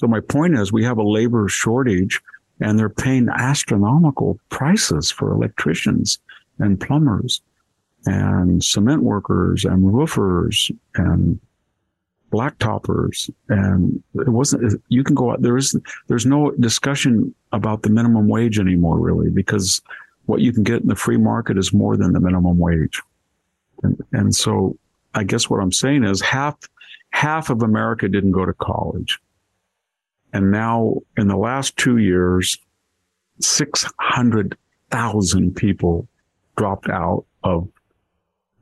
So my point is we have a labor shortage and they're paying astronomical prices for electricians and plumbers and cement workers and roofers and blacktoppers and it wasn't you can go out there is there's no discussion about the minimum wage anymore really because what you can get in the free market is more than the minimum wage. And, and so i guess what i'm saying is half half of america didn't go to college and now in the last two years, 600,000 people dropped out of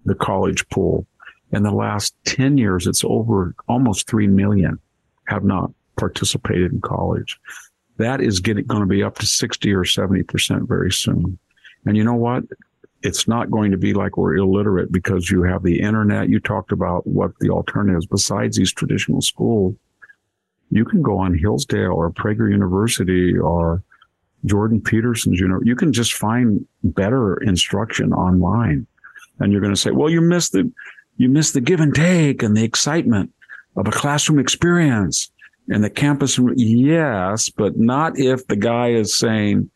the college pool. In the last 10 years, it's over almost 3 million have not participated in college. That is getting going to be up to 60 or 70% very soon. And you know what? It's not going to be like we're illiterate because you have the internet. You talked about what the alternatives besides these traditional schools you can go on Hillsdale or Prager University or Jordan Peterson's, you know, you can just find better instruction online. And you're going to say, well, you missed the, you missed the give and take and the excitement of a classroom experience. And the campus, yes, but not if the guy is saying,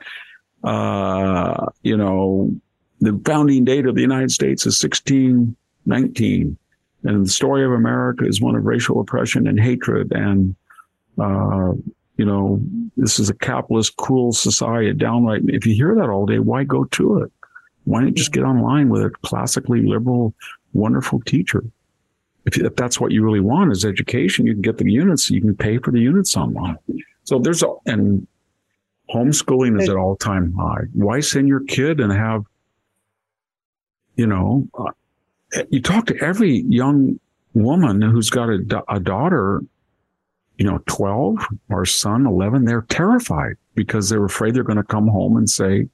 uh, you know, the founding date of the United States is 1619. And the story of America is one of racial oppression and hatred. And, uh, you know, this is a capitalist, cruel society, downright. If you hear that all day, why go to it? Why don't you just get online with a classically liberal, wonderful teacher? If, if that's what you really want is education, you can get the units, you can pay for the units online. So there's a, and homeschooling is at all time high. Why send your kid and have, you know, uh, you talk to every young woman who's got a, a daughter, you know, 12 or son 11, they're terrified because they're afraid they're going to come home and say,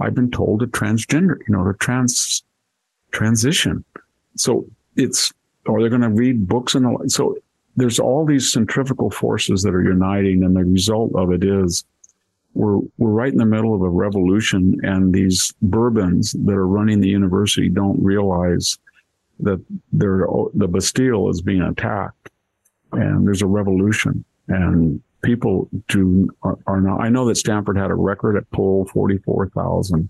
I've been told to transgender, you know, to trans transition. So it's, or they're going to read books and so there's all these centrifugal forces that are uniting, and the result of it is we're we're right in the middle of a revolution, and these bourbons that are running the university don't realize that the Bastille is being attacked, and there's a revolution, and people do are, are not. I know that Stanford had a record at poll forty four thousand,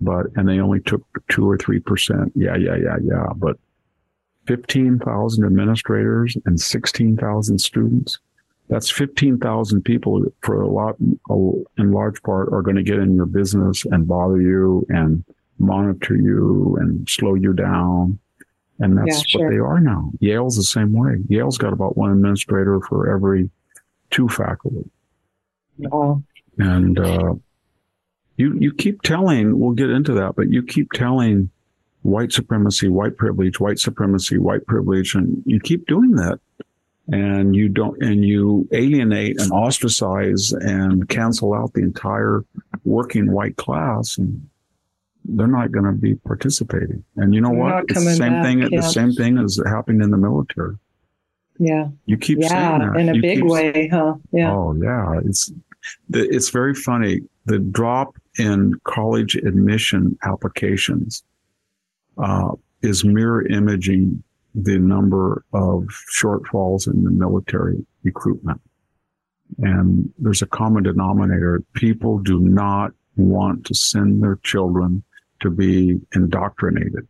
but and they only took two or three percent. Yeah, yeah, yeah, yeah. But fifteen thousand administrators and sixteen thousand students. That's fifteen thousand people for a lot, in large part, are going to get in your business and bother you and monitor you and slow you down. And that's yeah, sure. what they are now. Yale's the same way. Yale's got about one administrator for every two faculty. Wow. And uh, you you keep telling, we'll get into that, but you keep telling white supremacy, white privilege, white supremacy, white privilege, and you keep doing that. And you don't, and you alienate and ostracize and cancel out the entire working white class, and they're not going to be participating. And you know they're what? It's the same back, thing. Yeah. The same thing is happening in the military. Yeah. You keep yeah, saying that. in a you big way, huh? Yeah. Oh, yeah. It's, it's very funny. The drop in college admission applications uh, is mirror imaging the number of shortfalls in the military recruitment. And there's a common denominator. People do not want to send their children to be indoctrinated.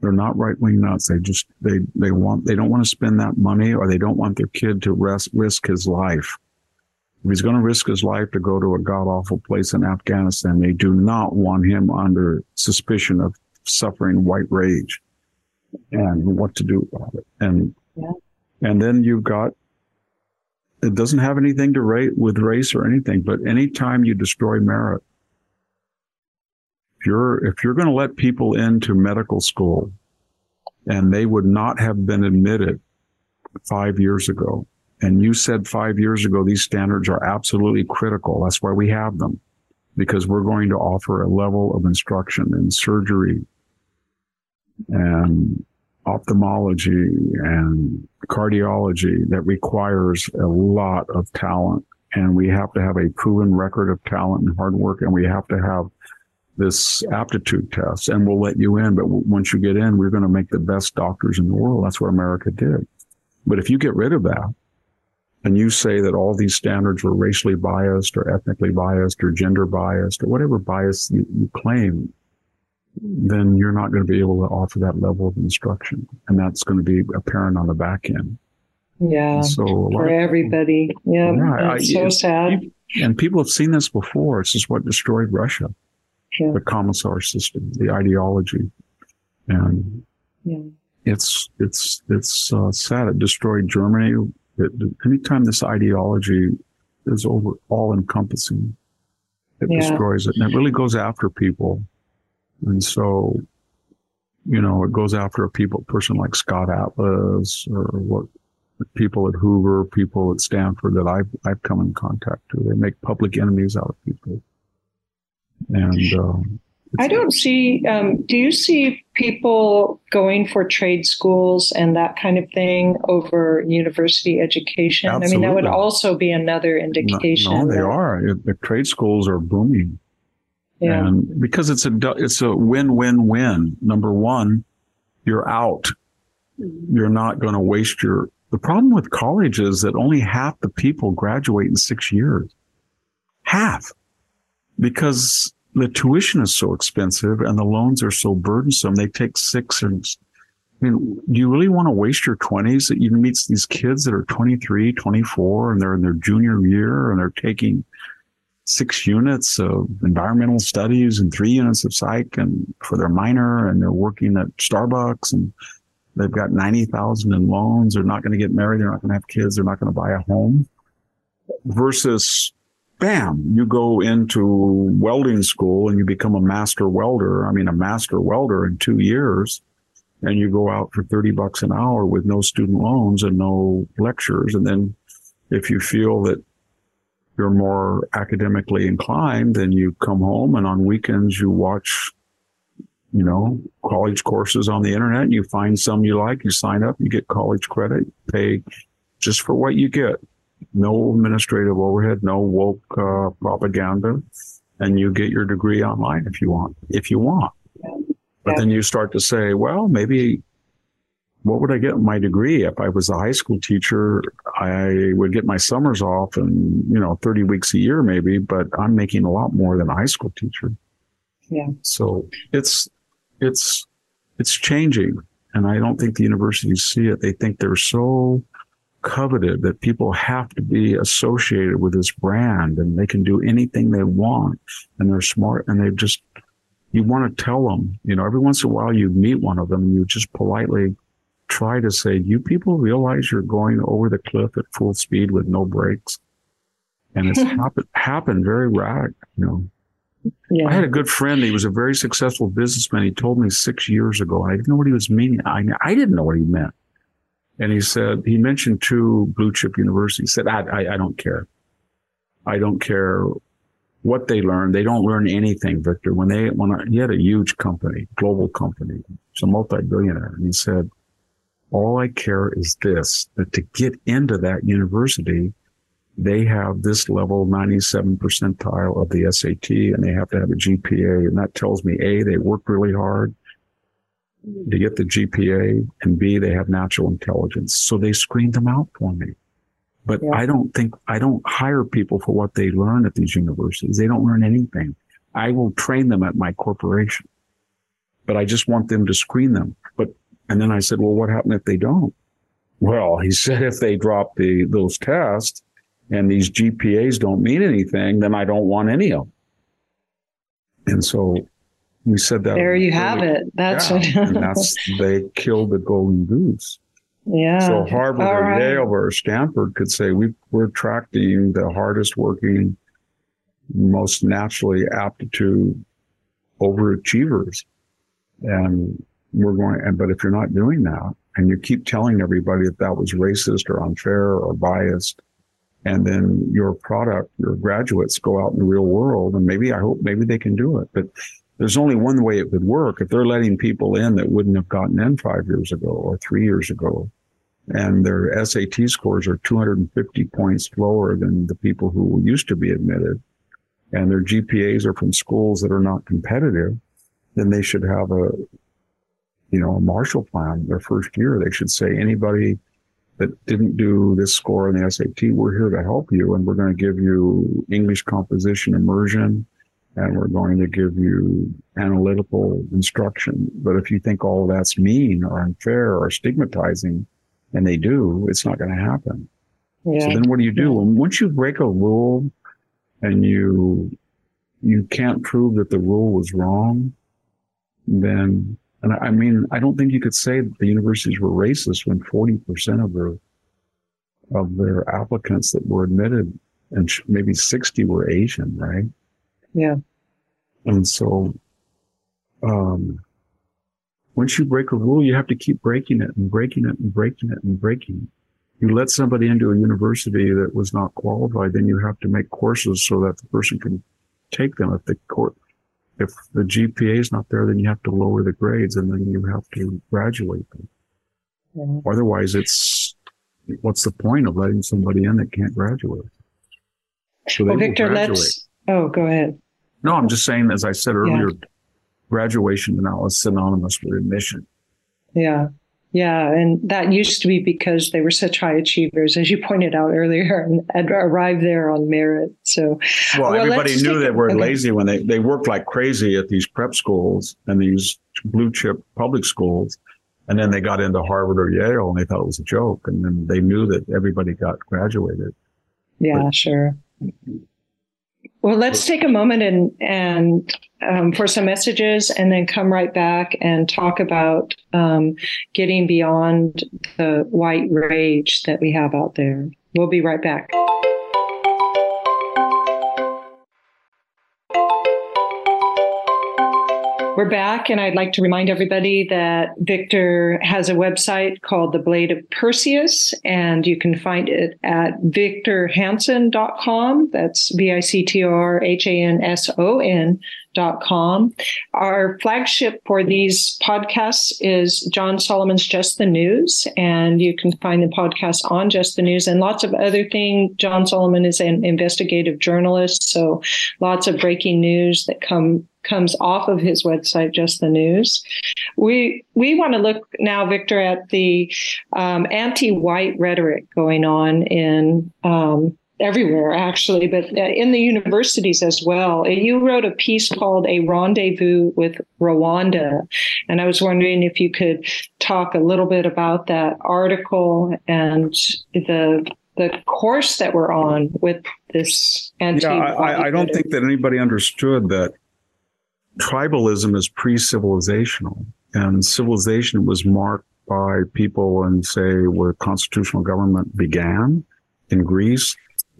They're not right wing nuts. They just, they, they want, they don't want to spend that money or they don't want their kid to rest, risk his life. If he's going to risk his life to go to a god awful place in Afghanistan, they do not want him under suspicion of suffering white rage and what to do about it. And, yeah. and then you've got, it doesn't have anything to rate with race or anything, but anytime you destroy merit, you're if you're going to let people into medical school and they would not have been admitted five years ago and you said five years ago these standards are absolutely critical. That's why we have them because we're going to offer a level of instruction in surgery and ophthalmology and cardiology that requires a lot of talent. And we have to have a proven record of talent and hard work and we have to have this aptitude test and we'll let you in. But once you get in, we're going to make the best doctors in the world. That's what America did. But if you get rid of that and you say that all these standards were racially biased or ethnically biased or gender biased or whatever bias you, you claim, then you're not going to be able to offer that level of instruction. And that's going to be apparent on the back end. Yeah. so for everybody. Yeah. yeah I, so sad. And people have seen this before. This is what destroyed Russia yeah. the commissar system, the ideology, and yeah. it's it's it's uh, sad. It destroyed Germany. It, anytime this ideology is over all encompassing, it yeah. destroys it, and it really goes after people. And so, you know, it goes after a people person like Scott Atlas or what people at Hoover, people at Stanford that I've I've come in contact with. They make public enemies out of people. And um, I don't see. Um, do you see people going for trade schools and that kind of thing over university education? Absolutely. I mean, that would also be another indication. No, no they that, are. The trade schools are booming. Yeah. And because it's a it's a win win win. Number one, you're out. You're not going to waste your The problem with college is that only half the people graduate in six years. Half. Because the tuition is so expensive and the loans are so burdensome. They take six and I mean, do you really want to waste your 20s that you meet these kids that are 23, 24, and they're in their junior year and they're taking six units of environmental studies and three units of psych and for their minor and they're working at Starbucks and they've got 90,000 in loans. They're not going to get married. They're not going to have kids. They're not going to buy a home versus bam, you go into welding school and you become a master welder. I mean, a master welder in two years and you go out for 30 bucks an hour with no student loans and no lectures. And then if you feel that you're more academically inclined, then you come home and on weekends you watch, you know, college courses on the internet. You find some you like, you sign up, you get college credit, pay just for what you get. No administrative overhead, no woke uh, propaganda, and you get your degree online if you want. If you want. But then you start to say, well, maybe what would I get my degree? If I was a high school teacher, I would get my summers off and, you know, 30 weeks a year maybe, but I'm making a lot more than a high school teacher. Yeah. So it's, it's, it's changing. And I don't think the universities see it. They think they're so coveted that people have to be associated with this brand and they can do anything they want and they're smart and they've just you want to tell them, you know, every once in a while you meet one of them and you just politely try to say, you people realize you're going over the cliff at full speed with no brakes. And it's [laughs] happened, happened very rad, you know. Yeah. I had a good friend. He was a very successful businessman. He told me six years ago, and I didn't know what he was meaning. I, I didn't know what he meant. And he said, he mentioned two blue chip universities. He said, I, I, I don't care. I don't care what they learn. They don't learn anything, Victor. When they, when I, he had a huge company, global company, it's a multi-billionaire. And he said, all I care is this, that to get into that university, they have this level 97 percentile of the SAT and they have to have a GPA. And that tells me A, they work really hard Mm-hmm. to get the GPA and B, they have natural intelligence. So they screened them out for me. But yeah. I don't think, I don't hire people for what they learn at these universities. They don't learn anything. I will train them at my corporation, but I just want them to screen them. But, and then I said, well, what happened if they don't? Well, he [laughs] said, if they drop the, those tests and these GPAs don't mean anything, then I don't want any of them. And so we said that. There you have it. That's yeah, and that's they killed the golden goose. Yeah. So Harvard All or right. Yale or Stanford could say we we're attracting the hardest working, most naturally aptitude overachievers, and we're going. And but if you're not doing that, and you keep telling everybody that that was racist or unfair or biased, and then your product, your graduates go out in the real world, and maybe I hope maybe they can do it, but there's only one way it would work. If they're letting people in that wouldn't have gotten in five years ago or three years ago, and their SAT scores are 250 points lower than the people who used to be admitted, and their GPAs are from schools that are not competitive, then they should have a, you know, a Marshall Plan their first year. They should say anybody that didn't do this score in the SAT, we're here to help you, and we're going to give you English composition immersion and we're going to give you analytical instruction. But if you think all of that's mean or unfair or stigmatizing, and they do, it's not going to happen. Yeah. So then what do you do? And once you break a rule and you, you can't prove that the rule was wrong, then, and I mean, I don't think you could say that the universities were racist when 40% of their, of their applicants that were admitted and maybe 60 were Asian, right? Yeah. And so, um, once you break a rule, you have to keep breaking it and breaking it and breaking it and breaking it. You let somebody into a university that was not qualified, then you have to make courses so that the person can take them. If the court, if the GPA is not there, then you have to lower the grades and then you have to graduate them. Yeah. Otherwise, it's what's the point of letting somebody in that can't graduate? So well, Victor, let's. Oh, go ahead. No, I'm just saying, as I said earlier, yeah. graduation now is synonymous with admission. Yeah. Yeah, and that used to be because they were such high achievers, as you pointed out earlier, and arrived there on merit. So, well, well everybody knew they were okay. lazy when they they worked like crazy at these prep schools and these blue chip public schools, and then they got into Harvard or Yale and they thought it was a joke, and then they knew that everybody got graduated. Yeah, but, sure. Well, let's take a moment and and um, for some messages, and then come right back and talk about um, getting beyond the white rage that we have out there. We'll be right back. We're back, and I'd like to remind everybody that Victor has a website called The Blade of Perseus, and you can find it at victorhanson.com. That's V I C T R H A N S O N dot com. Our flagship for these podcasts is John Solomon's Just the News, and you can find the podcast on Just the News and lots of other things. John Solomon is an investigative journalist, so lots of breaking news that come comes off of his website, Just the News. We we want to look now, Victor, at the um, anti-white rhetoric going on in um, everywhere, actually, but uh, in the universities as well. You wrote a piece called "A Rendezvous with Rwanda," and I was wondering if you could talk a little bit about that article and the the course that we're on with this anti. Yeah, I, I don't think that anybody understood that tribalism is pre-civilizational and civilization was marked by people and say where constitutional government began in Greece,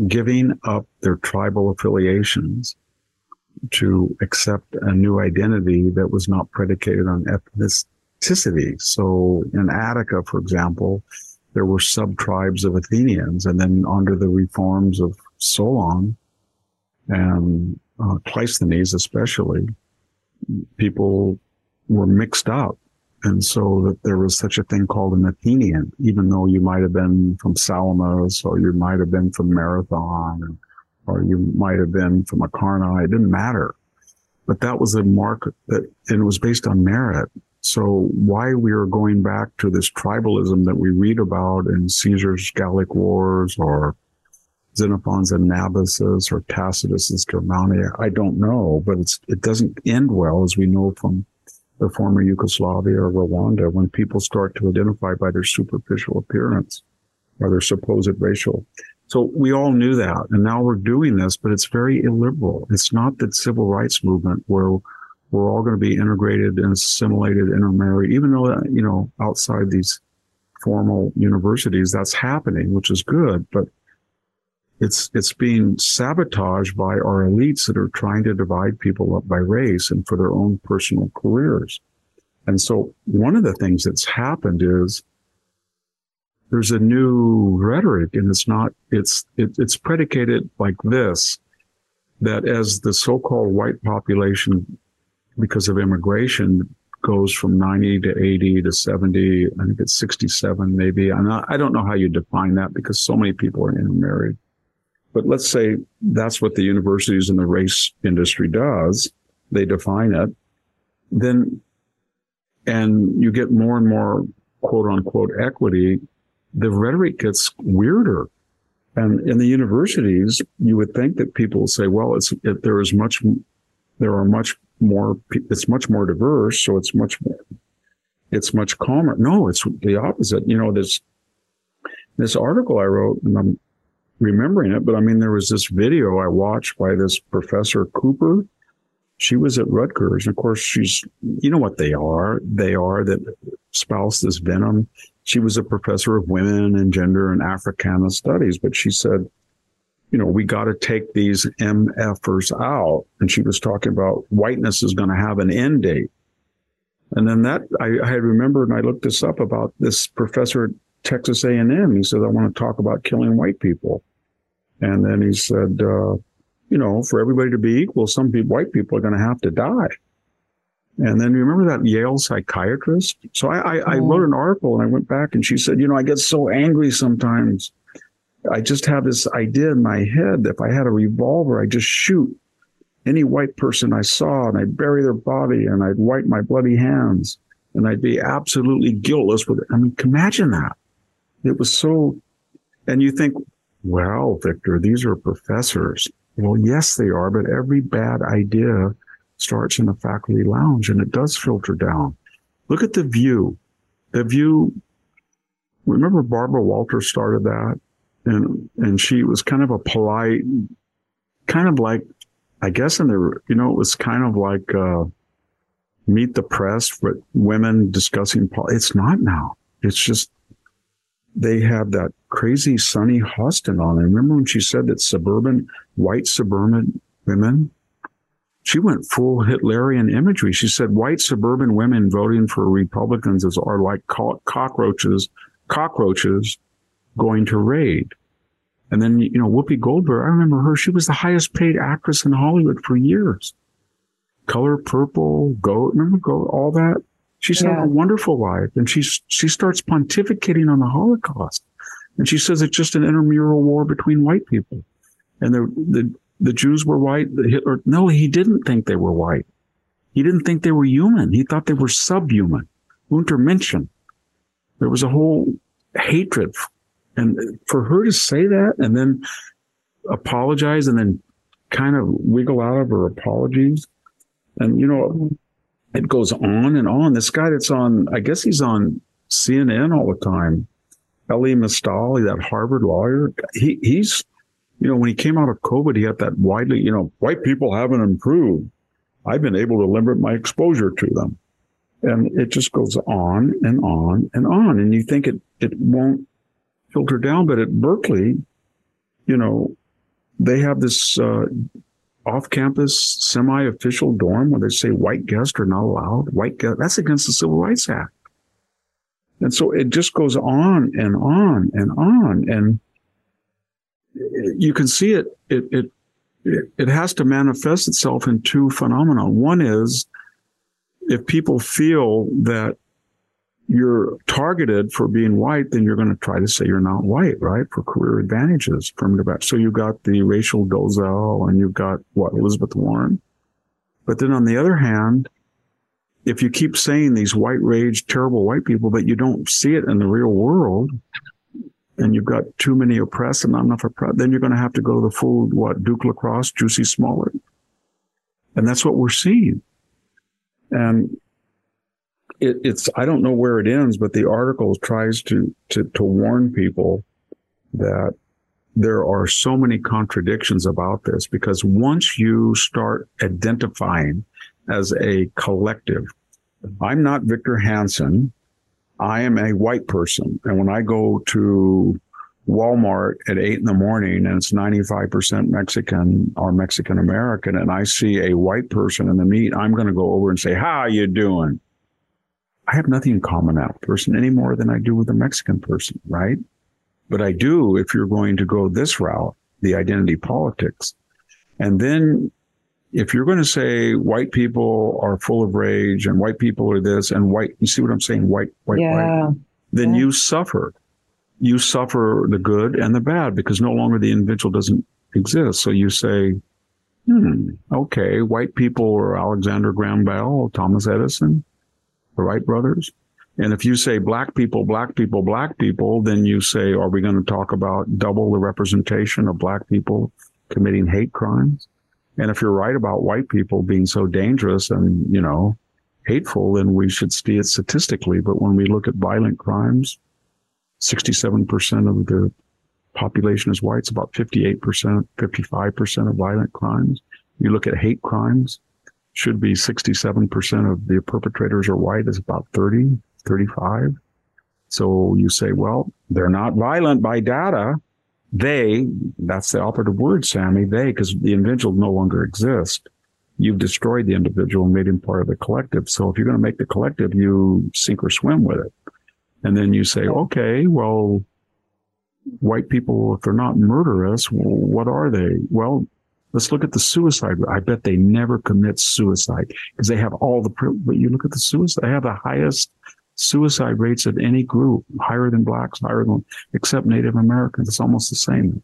giving up their tribal affiliations to accept a new identity that was not predicated on ethnicity. So in Attica, for example, there were sub tribes of Athenians, and then under the reforms of Solon and uh, Cleisthenes, especially, people were mixed up. And so that there was such a thing called an Athenian, even though you might have been from Salamis or you might have been from Marathon or you might have been from Acharnae. It didn't matter. But that was a mark that, and it was based on merit. So why we are going back to this tribalism that we read about in Caesar's Gallic Wars or Xenophon's Anabasis or Tacitus's Germania. I don't know, but it doesn't end well, as we know from the former Yugoslavia or Rwanda, when people start to identify by their superficial appearance or their supposed racial. So we all knew that. And now we're doing this, but it's very illiberal. It's not the civil rights movement where we're all going to be integrated and assimilated, intermarried, even though, you know, outside these formal universities, that's happening, which is good. But it's it's being sabotaged by our elites that are trying to divide people up by race and for their own personal careers. And so one of the things that's happened is there's a new rhetoric and it's not it's it, it's predicated like this that as the so-called white population because of immigration goes from 90 to 80 to 70 i think it's 67 maybe not, i don't know how you define that because so many people are intermarried but let's say that's what the universities and the race industry does. They define it. Then, and you get more and more quote unquote equity, the rhetoric gets weirder. And in the universities, you would think that people say, well, it's, it, there is much, there are much more, it's much more diverse. So it's much more, it's much calmer. No, it's the opposite. You know, this, this article I wrote, and I'm remembering it, but I mean, there was this video I watched by this Professor Cooper. She was at Rutgers. And of course, she's, you know what they are. They are that spouse this venom. She was a professor of women and gender and Africana studies, but she said, you know, we got to take these MFers out. And she was talking about whiteness is going to have an end date. And then that I, I had remembered and I looked this up about this professor at Texas A&M. He said, I want to talk about killing white people. And then he said, uh, you know, for everybody to be equal, some people, white people are going to have to die. And then you remember that Yale psychiatrist? So I, I, I, wrote an article and I went back and she said, you know, I get so angry sometimes. I just have this idea in my head that if I had a revolver, I'd just shoot any white person I saw and I'd bury their body and I'd wipe my bloody hands. and I'd be absolutely guiltless with it. I mean, imagine that. It was so, and you think, well, Victor, these are professors. Well, yes, they are, but every bad idea starts in the faculty lounge and it does filter down. Look at the view. The view, remember Barbara Walters started that? And, and she was kind of a polite, kind of like, I guess in the, you know, it was kind of like, uh, meet the press with women discussing, it's not now. It's just, they have that crazy Sunny Hostin on. And remember when she said that suburban, white suburban women, she went full Hitlerian imagery. She said white suburban women voting for Republicans is, are like cockroaches, cockroaches going to raid. And then, you know, Whoopi Goldberg, I remember her. She was the highest paid actress in Hollywood for years. Color Purple, Ghost, remember Ghost, all that? She's yeah. had a wonderful life and she's, she starts pontificating on the Holocaust. And she says it's just an intramural war between white people. And the, the, the Jews were white. The Hitler, no, he didn't think they were white. He didn't think they were human. He thought they were subhuman. Untermenschen. There was a whole hatred. And for her to say that and then apologize and then kind of wiggle out of her apologies. And, you know, mm-hmm. It goes on and on. This guy that's on, I guess he's on CNN all the time. Elie Mystal, that Harvard lawyer, he, he's, you know, when he came out of COVID, he had that widely, you know, white people haven't improved. I've been able to limit my exposure to them. And it just goes on and on and on. And you think it, it won't filter down. But at Berkeley, you know, they have this, uh, off-campus semi-official dorm where they say white guests are not allowed. White guests, that's against the Civil Rights Act. And so it just goes on and on and on. And you can see it, it, it, it has to manifest itself in two phenomena. One is if people feel that you're targeted for being white, then you're going to try to say you're not white, right? For career advantages, affirmative action. So you've got the Rachel Dolezal and you've got what Elizabeth Warren. But then on the other hand, if you keep saying these white rage, terrible white people, but you don't see it in the real world, and you've got too many oppressed and not enough oppressed, then you're going to have to go to the full, what, Duke Lacrosse, Jussie Smollett. And that's what we're seeing. And it, it's I don't know where it ends, but the article tries to to to warn people that there are so many contradictions about this because once you start identifying as a collective, I'm not Victor Hanson. I am a white person. And when I go to Walmart at eight in the morning and it's 95% Mexican or Mexican American and I see a white person in the meat, I'm going to go over and say, how you doing? I have nothing in common with that person any more than I do with a Mexican person, right? But I do if you're going to go this route, the identity politics. And then if you're going to say white people are full of rage and white people are this and white, you see what I'm saying? White, white, yeah. white. Then yeah. you suffer. You suffer the good and the bad because no longer the individual doesn't exist. So you say, hmm, okay, white people are Alexander Graham Bell, Thomas Edison the Wright brothers. And if you say black people, black people, black people, then you say, are we going to talk about double the representation of black people committing hate crimes? And if you're right about white people being so dangerous and, you know, hateful, then we should see it statistically. But when we look at violent crimes, 67% of the population is white. It's about 58%, 55% of violent crimes. You look at hate crimes, should be 67% of the perpetrators are white is about 30, 35. So you say, well, they're not violent by data. They, that's the operative word, Sami, they, because the individual no longer exists. You've destroyed the individual and made him part of the collective. So if you're going to make the collective, you sink or swim with it. And then you say, okay, well, white people, if they're not murderous, what are they? Well, Let's look at the suicide. I bet they never commit suicide because they have all the, but you look at the suicide, they have the highest suicide rates of any group, higher than blacks, higher than, except Native Americans. It's almost the same.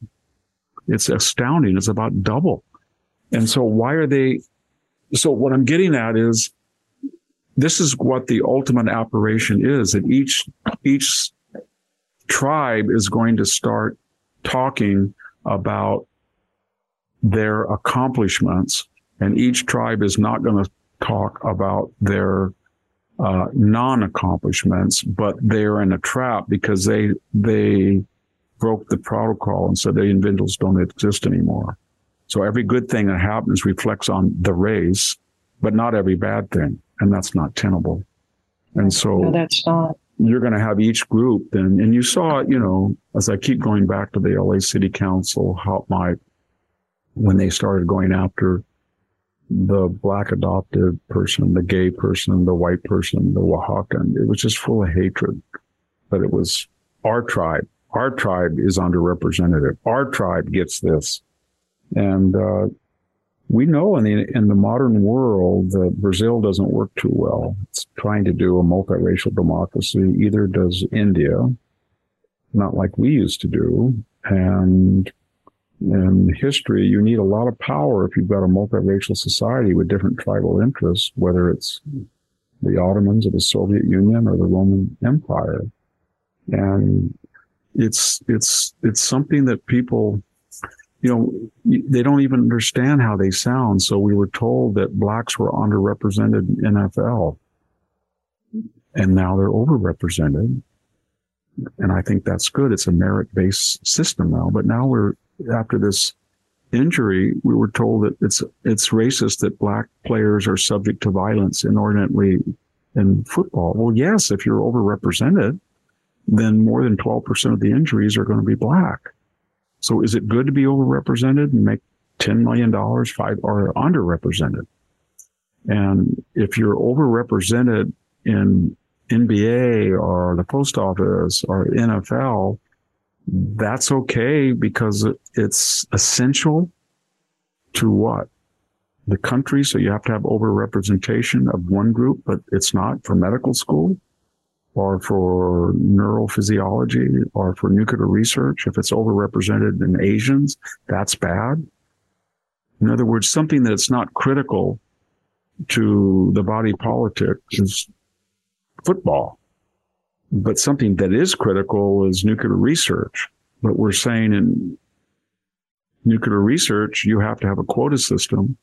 It's astounding. It's about double. And so why are they, so what I'm getting at is this is what the ultimate operation is that each each tribe is going to start talking about their accomplishments and each tribe is not going to talk about their uh, non-accomplishments, but they're in a trap because they they broke the protocol and said the individuals don't exist anymore. So every good thing that happens reflects on the race, but not every bad thing, and that's not tenable. And so no, that's not. You're going to have each group, and and you saw, you know, as I keep going back to the LA City Council, how my when they started going after the black adopted person, the gay person, the white person, the Oaxacan. It was just full of hatred. But it was our tribe. Our tribe is underrepresented. Our tribe gets this. And, uh, we know in the, in the modern world that Brazil doesn't work too well. It's trying to do a multiracial democracy. Either does India, not like we used to do. And in history, you need a lot of power if you've got a multiracial society with different tribal interests, whether it's the Ottomans or the Soviet Union or the Roman Empire. And it's, it's, it's something that people, you know, they don't even understand how they sound. So we were told that blacks were underrepresented in NFL and now they're overrepresented. And I think that's good. It's a merit based system now, but now we're after this injury, we were told that it's it's racist that black players are subject to violence inordinately in football. Well, yes, if you're overrepresented, then more than 12% of the injuries are going to be black. So is it good to be overrepresented and make $10 million, five or underrepresented? And if you're overrepresented in NBA or the post office or NFL, that's okay because it's essential to what? The country. So you have to have overrepresentation of one group, but it's not for medical school or for neurophysiology or for nuclear research. If it's overrepresented in Asians, that's bad. In other words, something that's not critical to the body politic is football. But something that is critical is nuclear research. But we're saying in nuclear research, you have to have a quota system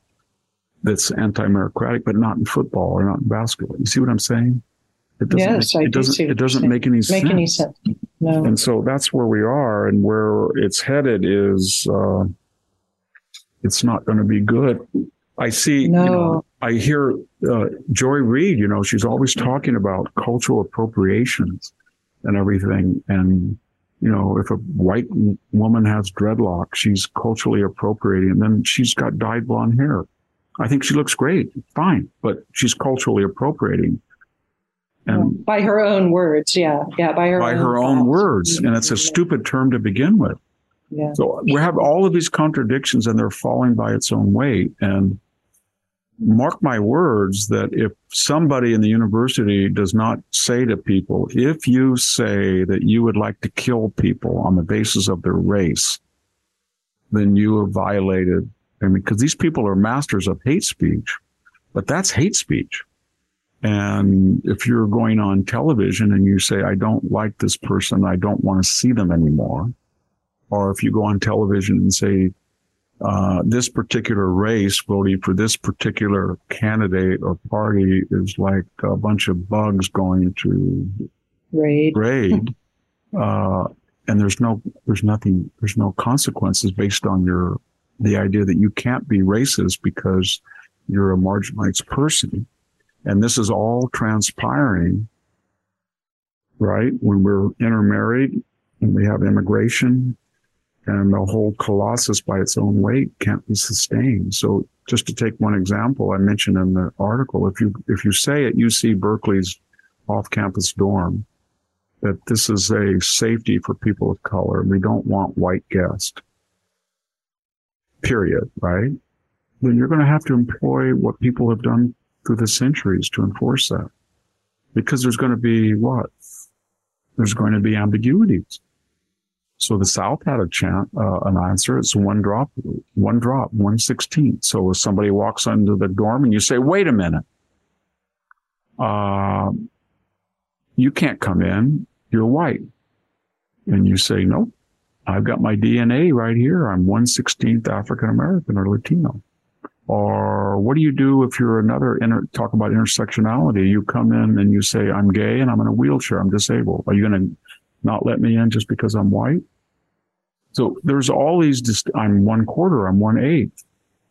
that's anti-meritocratic, but not in football or not in basketball. You see what I'm saying? It doesn't yes, make, I it do doesn't, it doesn't make any make sense. any sense. No. And so that's where we are and where it's headed is, uh, it's not going to be good. I see, no. you know, I hear uh, Joy Reid, you know, she's always talking about cultural appropriations and everything. And, you know, if a white woman has dreadlocks, she's culturally appropriating. And then she's got dyed blonde hair. I think she looks great, fine, but she's culturally appropriating. And by her own words, yeah, yeah, by her by own her own words, and it's a stupid term to begin with. Yeah. So we have all of these contradictions, and they're falling by its own weight. And mark my words that if somebody in the university does not say to people, if you say that you would like to kill people on the basis of their race, then you have violated. I mean, because these people are masters of hate speech, but that's hate speech. And if you're going on television and you say, I don't like this person, I don't want to see them anymore. Or if you go on television and say, uh, this particular race voting for this particular candidate or party is like a bunch of bugs going to raid. Raid. [laughs] uh, and there's no, there's nothing, there's no consequences based on your, the idea that you can't be racist because you're a marginalized person. And this is all transpiring, right? When we're intermarried and we have immigration and the whole colossus by its own weight can't be sustained. So just to take one example, I mentioned in the article, if you, if you say at UC Berkeley's off-campus dorm that this is a safety for people of color, we don't want white guests, period, right? Then you're going to have to employ what people have done through the centuries to enforce that. Because there's going to be what? There's going to be ambiguities. So the South had a chant, uh, an answer. It's one drop, one drop, one sixteenth. So if somebody walks into the dorm and you say, wait a minute, uh, you can't come in. You're white. And you say, nope, I've got my DNA right here. I'm 116th African American or Latino. Or what do you do if you're another inter- talk about intersectionality? You come in and you say, I'm gay and I'm in a wheelchair. I'm disabled. Are you going to not let me in just because I'm white? So there's all these, dist- I'm one quarter, I'm one eighth.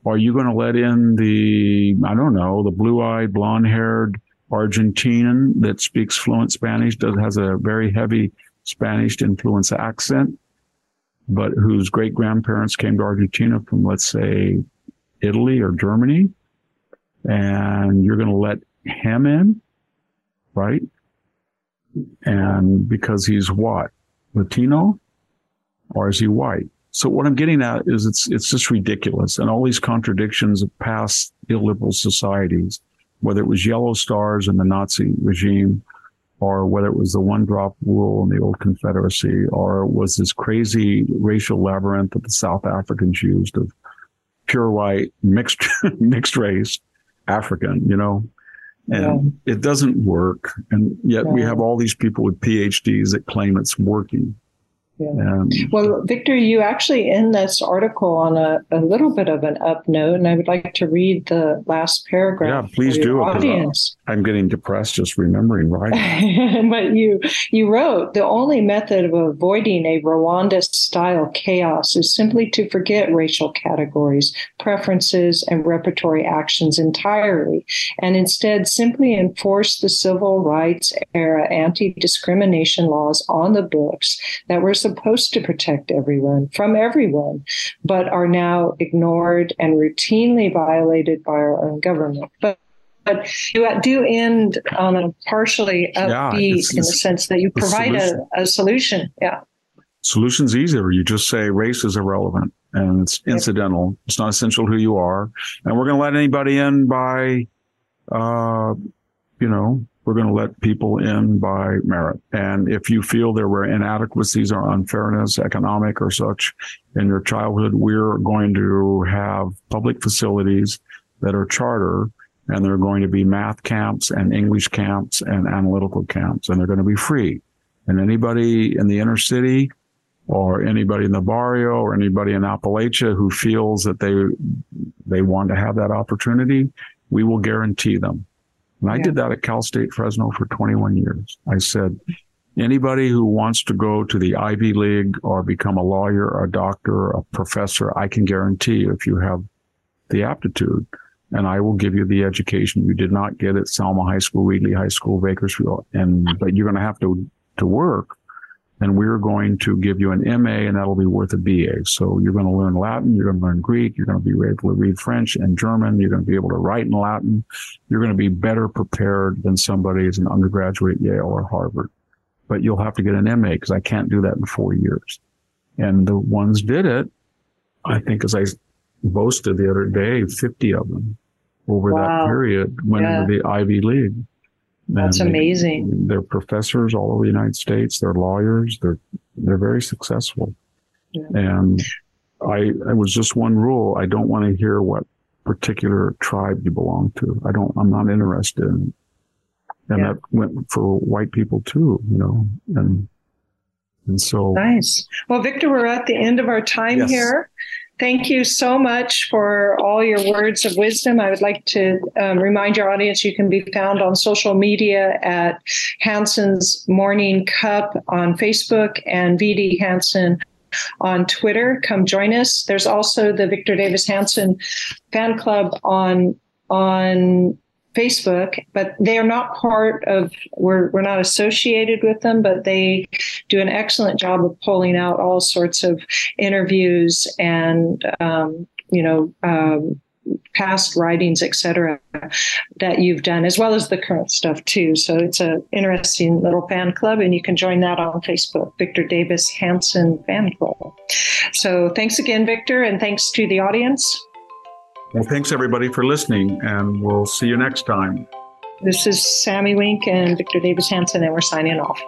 Are you going to let in the, I don't know, the blue eyed, blonde haired Argentinian that speaks fluent Spanish, does, has a very heavy Spanish influence accent, but whose great grandparents came to Argentina from, let's say, Italy or Germany, and you're going to let him in, right? And because he's what? Latino? Or is he white? So what I'm getting at is it's, it's just ridiculous. And all these contradictions of past illiberal societies, whether it was yellow stars in the Nazi regime, or whether it was the one drop rule in the old Confederacy, or was this crazy racial labyrinth that the South Africans used of pure white, mixed, [laughs] mixed race, African, you know, and yeah. it doesn't work. And yet yeah. we have all these people with PhDs that claim it's working. Yeah. Um, well, Victor, you actually end this article on a, a little bit of an up note, and I would like to read the last paragraph. Yeah, please do. Audience. I'm getting depressed just remembering writing. [laughs] but you you wrote the only method of avoiding a Rwanda style chaos is simply to forget racial categories, preferences, and repertory actions entirely, and instead simply enforce the civil rights era anti discrimination laws on the books that were supposed to protect everyone from everyone, but are now ignored and routinely violated by our own government. But but you do end on a partially upbeat yeah, it's, in the sense that you provide a, a, solution. Yeah. Solution's easier. You just say race is irrelevant and it's incidental. It's not essential who you are. And we're going to let anybody in by, uh, you know, we're going to let people in by merit. And if you feel there were inadequacies or unfairness, economic or such in your childhood, we're going to have public facilities that are charter and there are going to be math camps and English camps and analytical camps and they're going to be free. And anybody in the inner city or anybody in the barrio or anybody in Appalachia who feels that they, they want to have that opportunity, we will guarantee them and I yeah. did that at Cal State Fresno for 21 years. I said, anybody who wants to go to the Ivy League or become a lawyer, a doctor, a professor, I can guarantee you if you have the aptitude and I will give you the education you did not get at Selma High School, Wheatley High School, Bakersfield. And, but you're going to have to, to work and we're going to give you an MA and that'll be worth a BA. So you're going to learn Latin, you're going to learn Greek, you're going to be able to read French and German, you're going to be able to write in Latin, you're going to be better prepared than somebody as an undergraduate at Yale or Harvard. But you'll have to get an MA because I can't do that in four years. And the ones did it, I think as I boasted the other day, 50 of them over wow. that period went yeah. into the Ivy League. That's and amazing. They, are professors all over the United States. They're lawyers. They're they're very successful. Yeah. And I it was just one rule. I don't want to hear what particular tribe you belong to. I don't. I'm not interested. In, and yeah. that went for white people too. You know, and and so nice. Well, Victor, we're at the end of our time yes. here. Thank you so much for all your words of wisdom. I would like to um, remind your audience you can be found on social media at Hanson's Morning Cup on Facebook and VD Hanson on Twitter. Come join us. There's also the Victor Davis Hanson fan club on on Facebook, but they are not part of, we're, we're not associated with them, but they do an excellent job of pulling out all sorts of interviews and, um, you know, um, past writings, etc., that you've done, as well as the current stuff too. So it's an interesting little fan club, and you can join that on Facebook, Victor Davis Hanson Fan Club. So thanks again, Victor, and thanks to the audience. Well, thanks everybody for listening, and we'll see you next time. This is Sami Winc and Victor Davis Hanson, and we're signing off.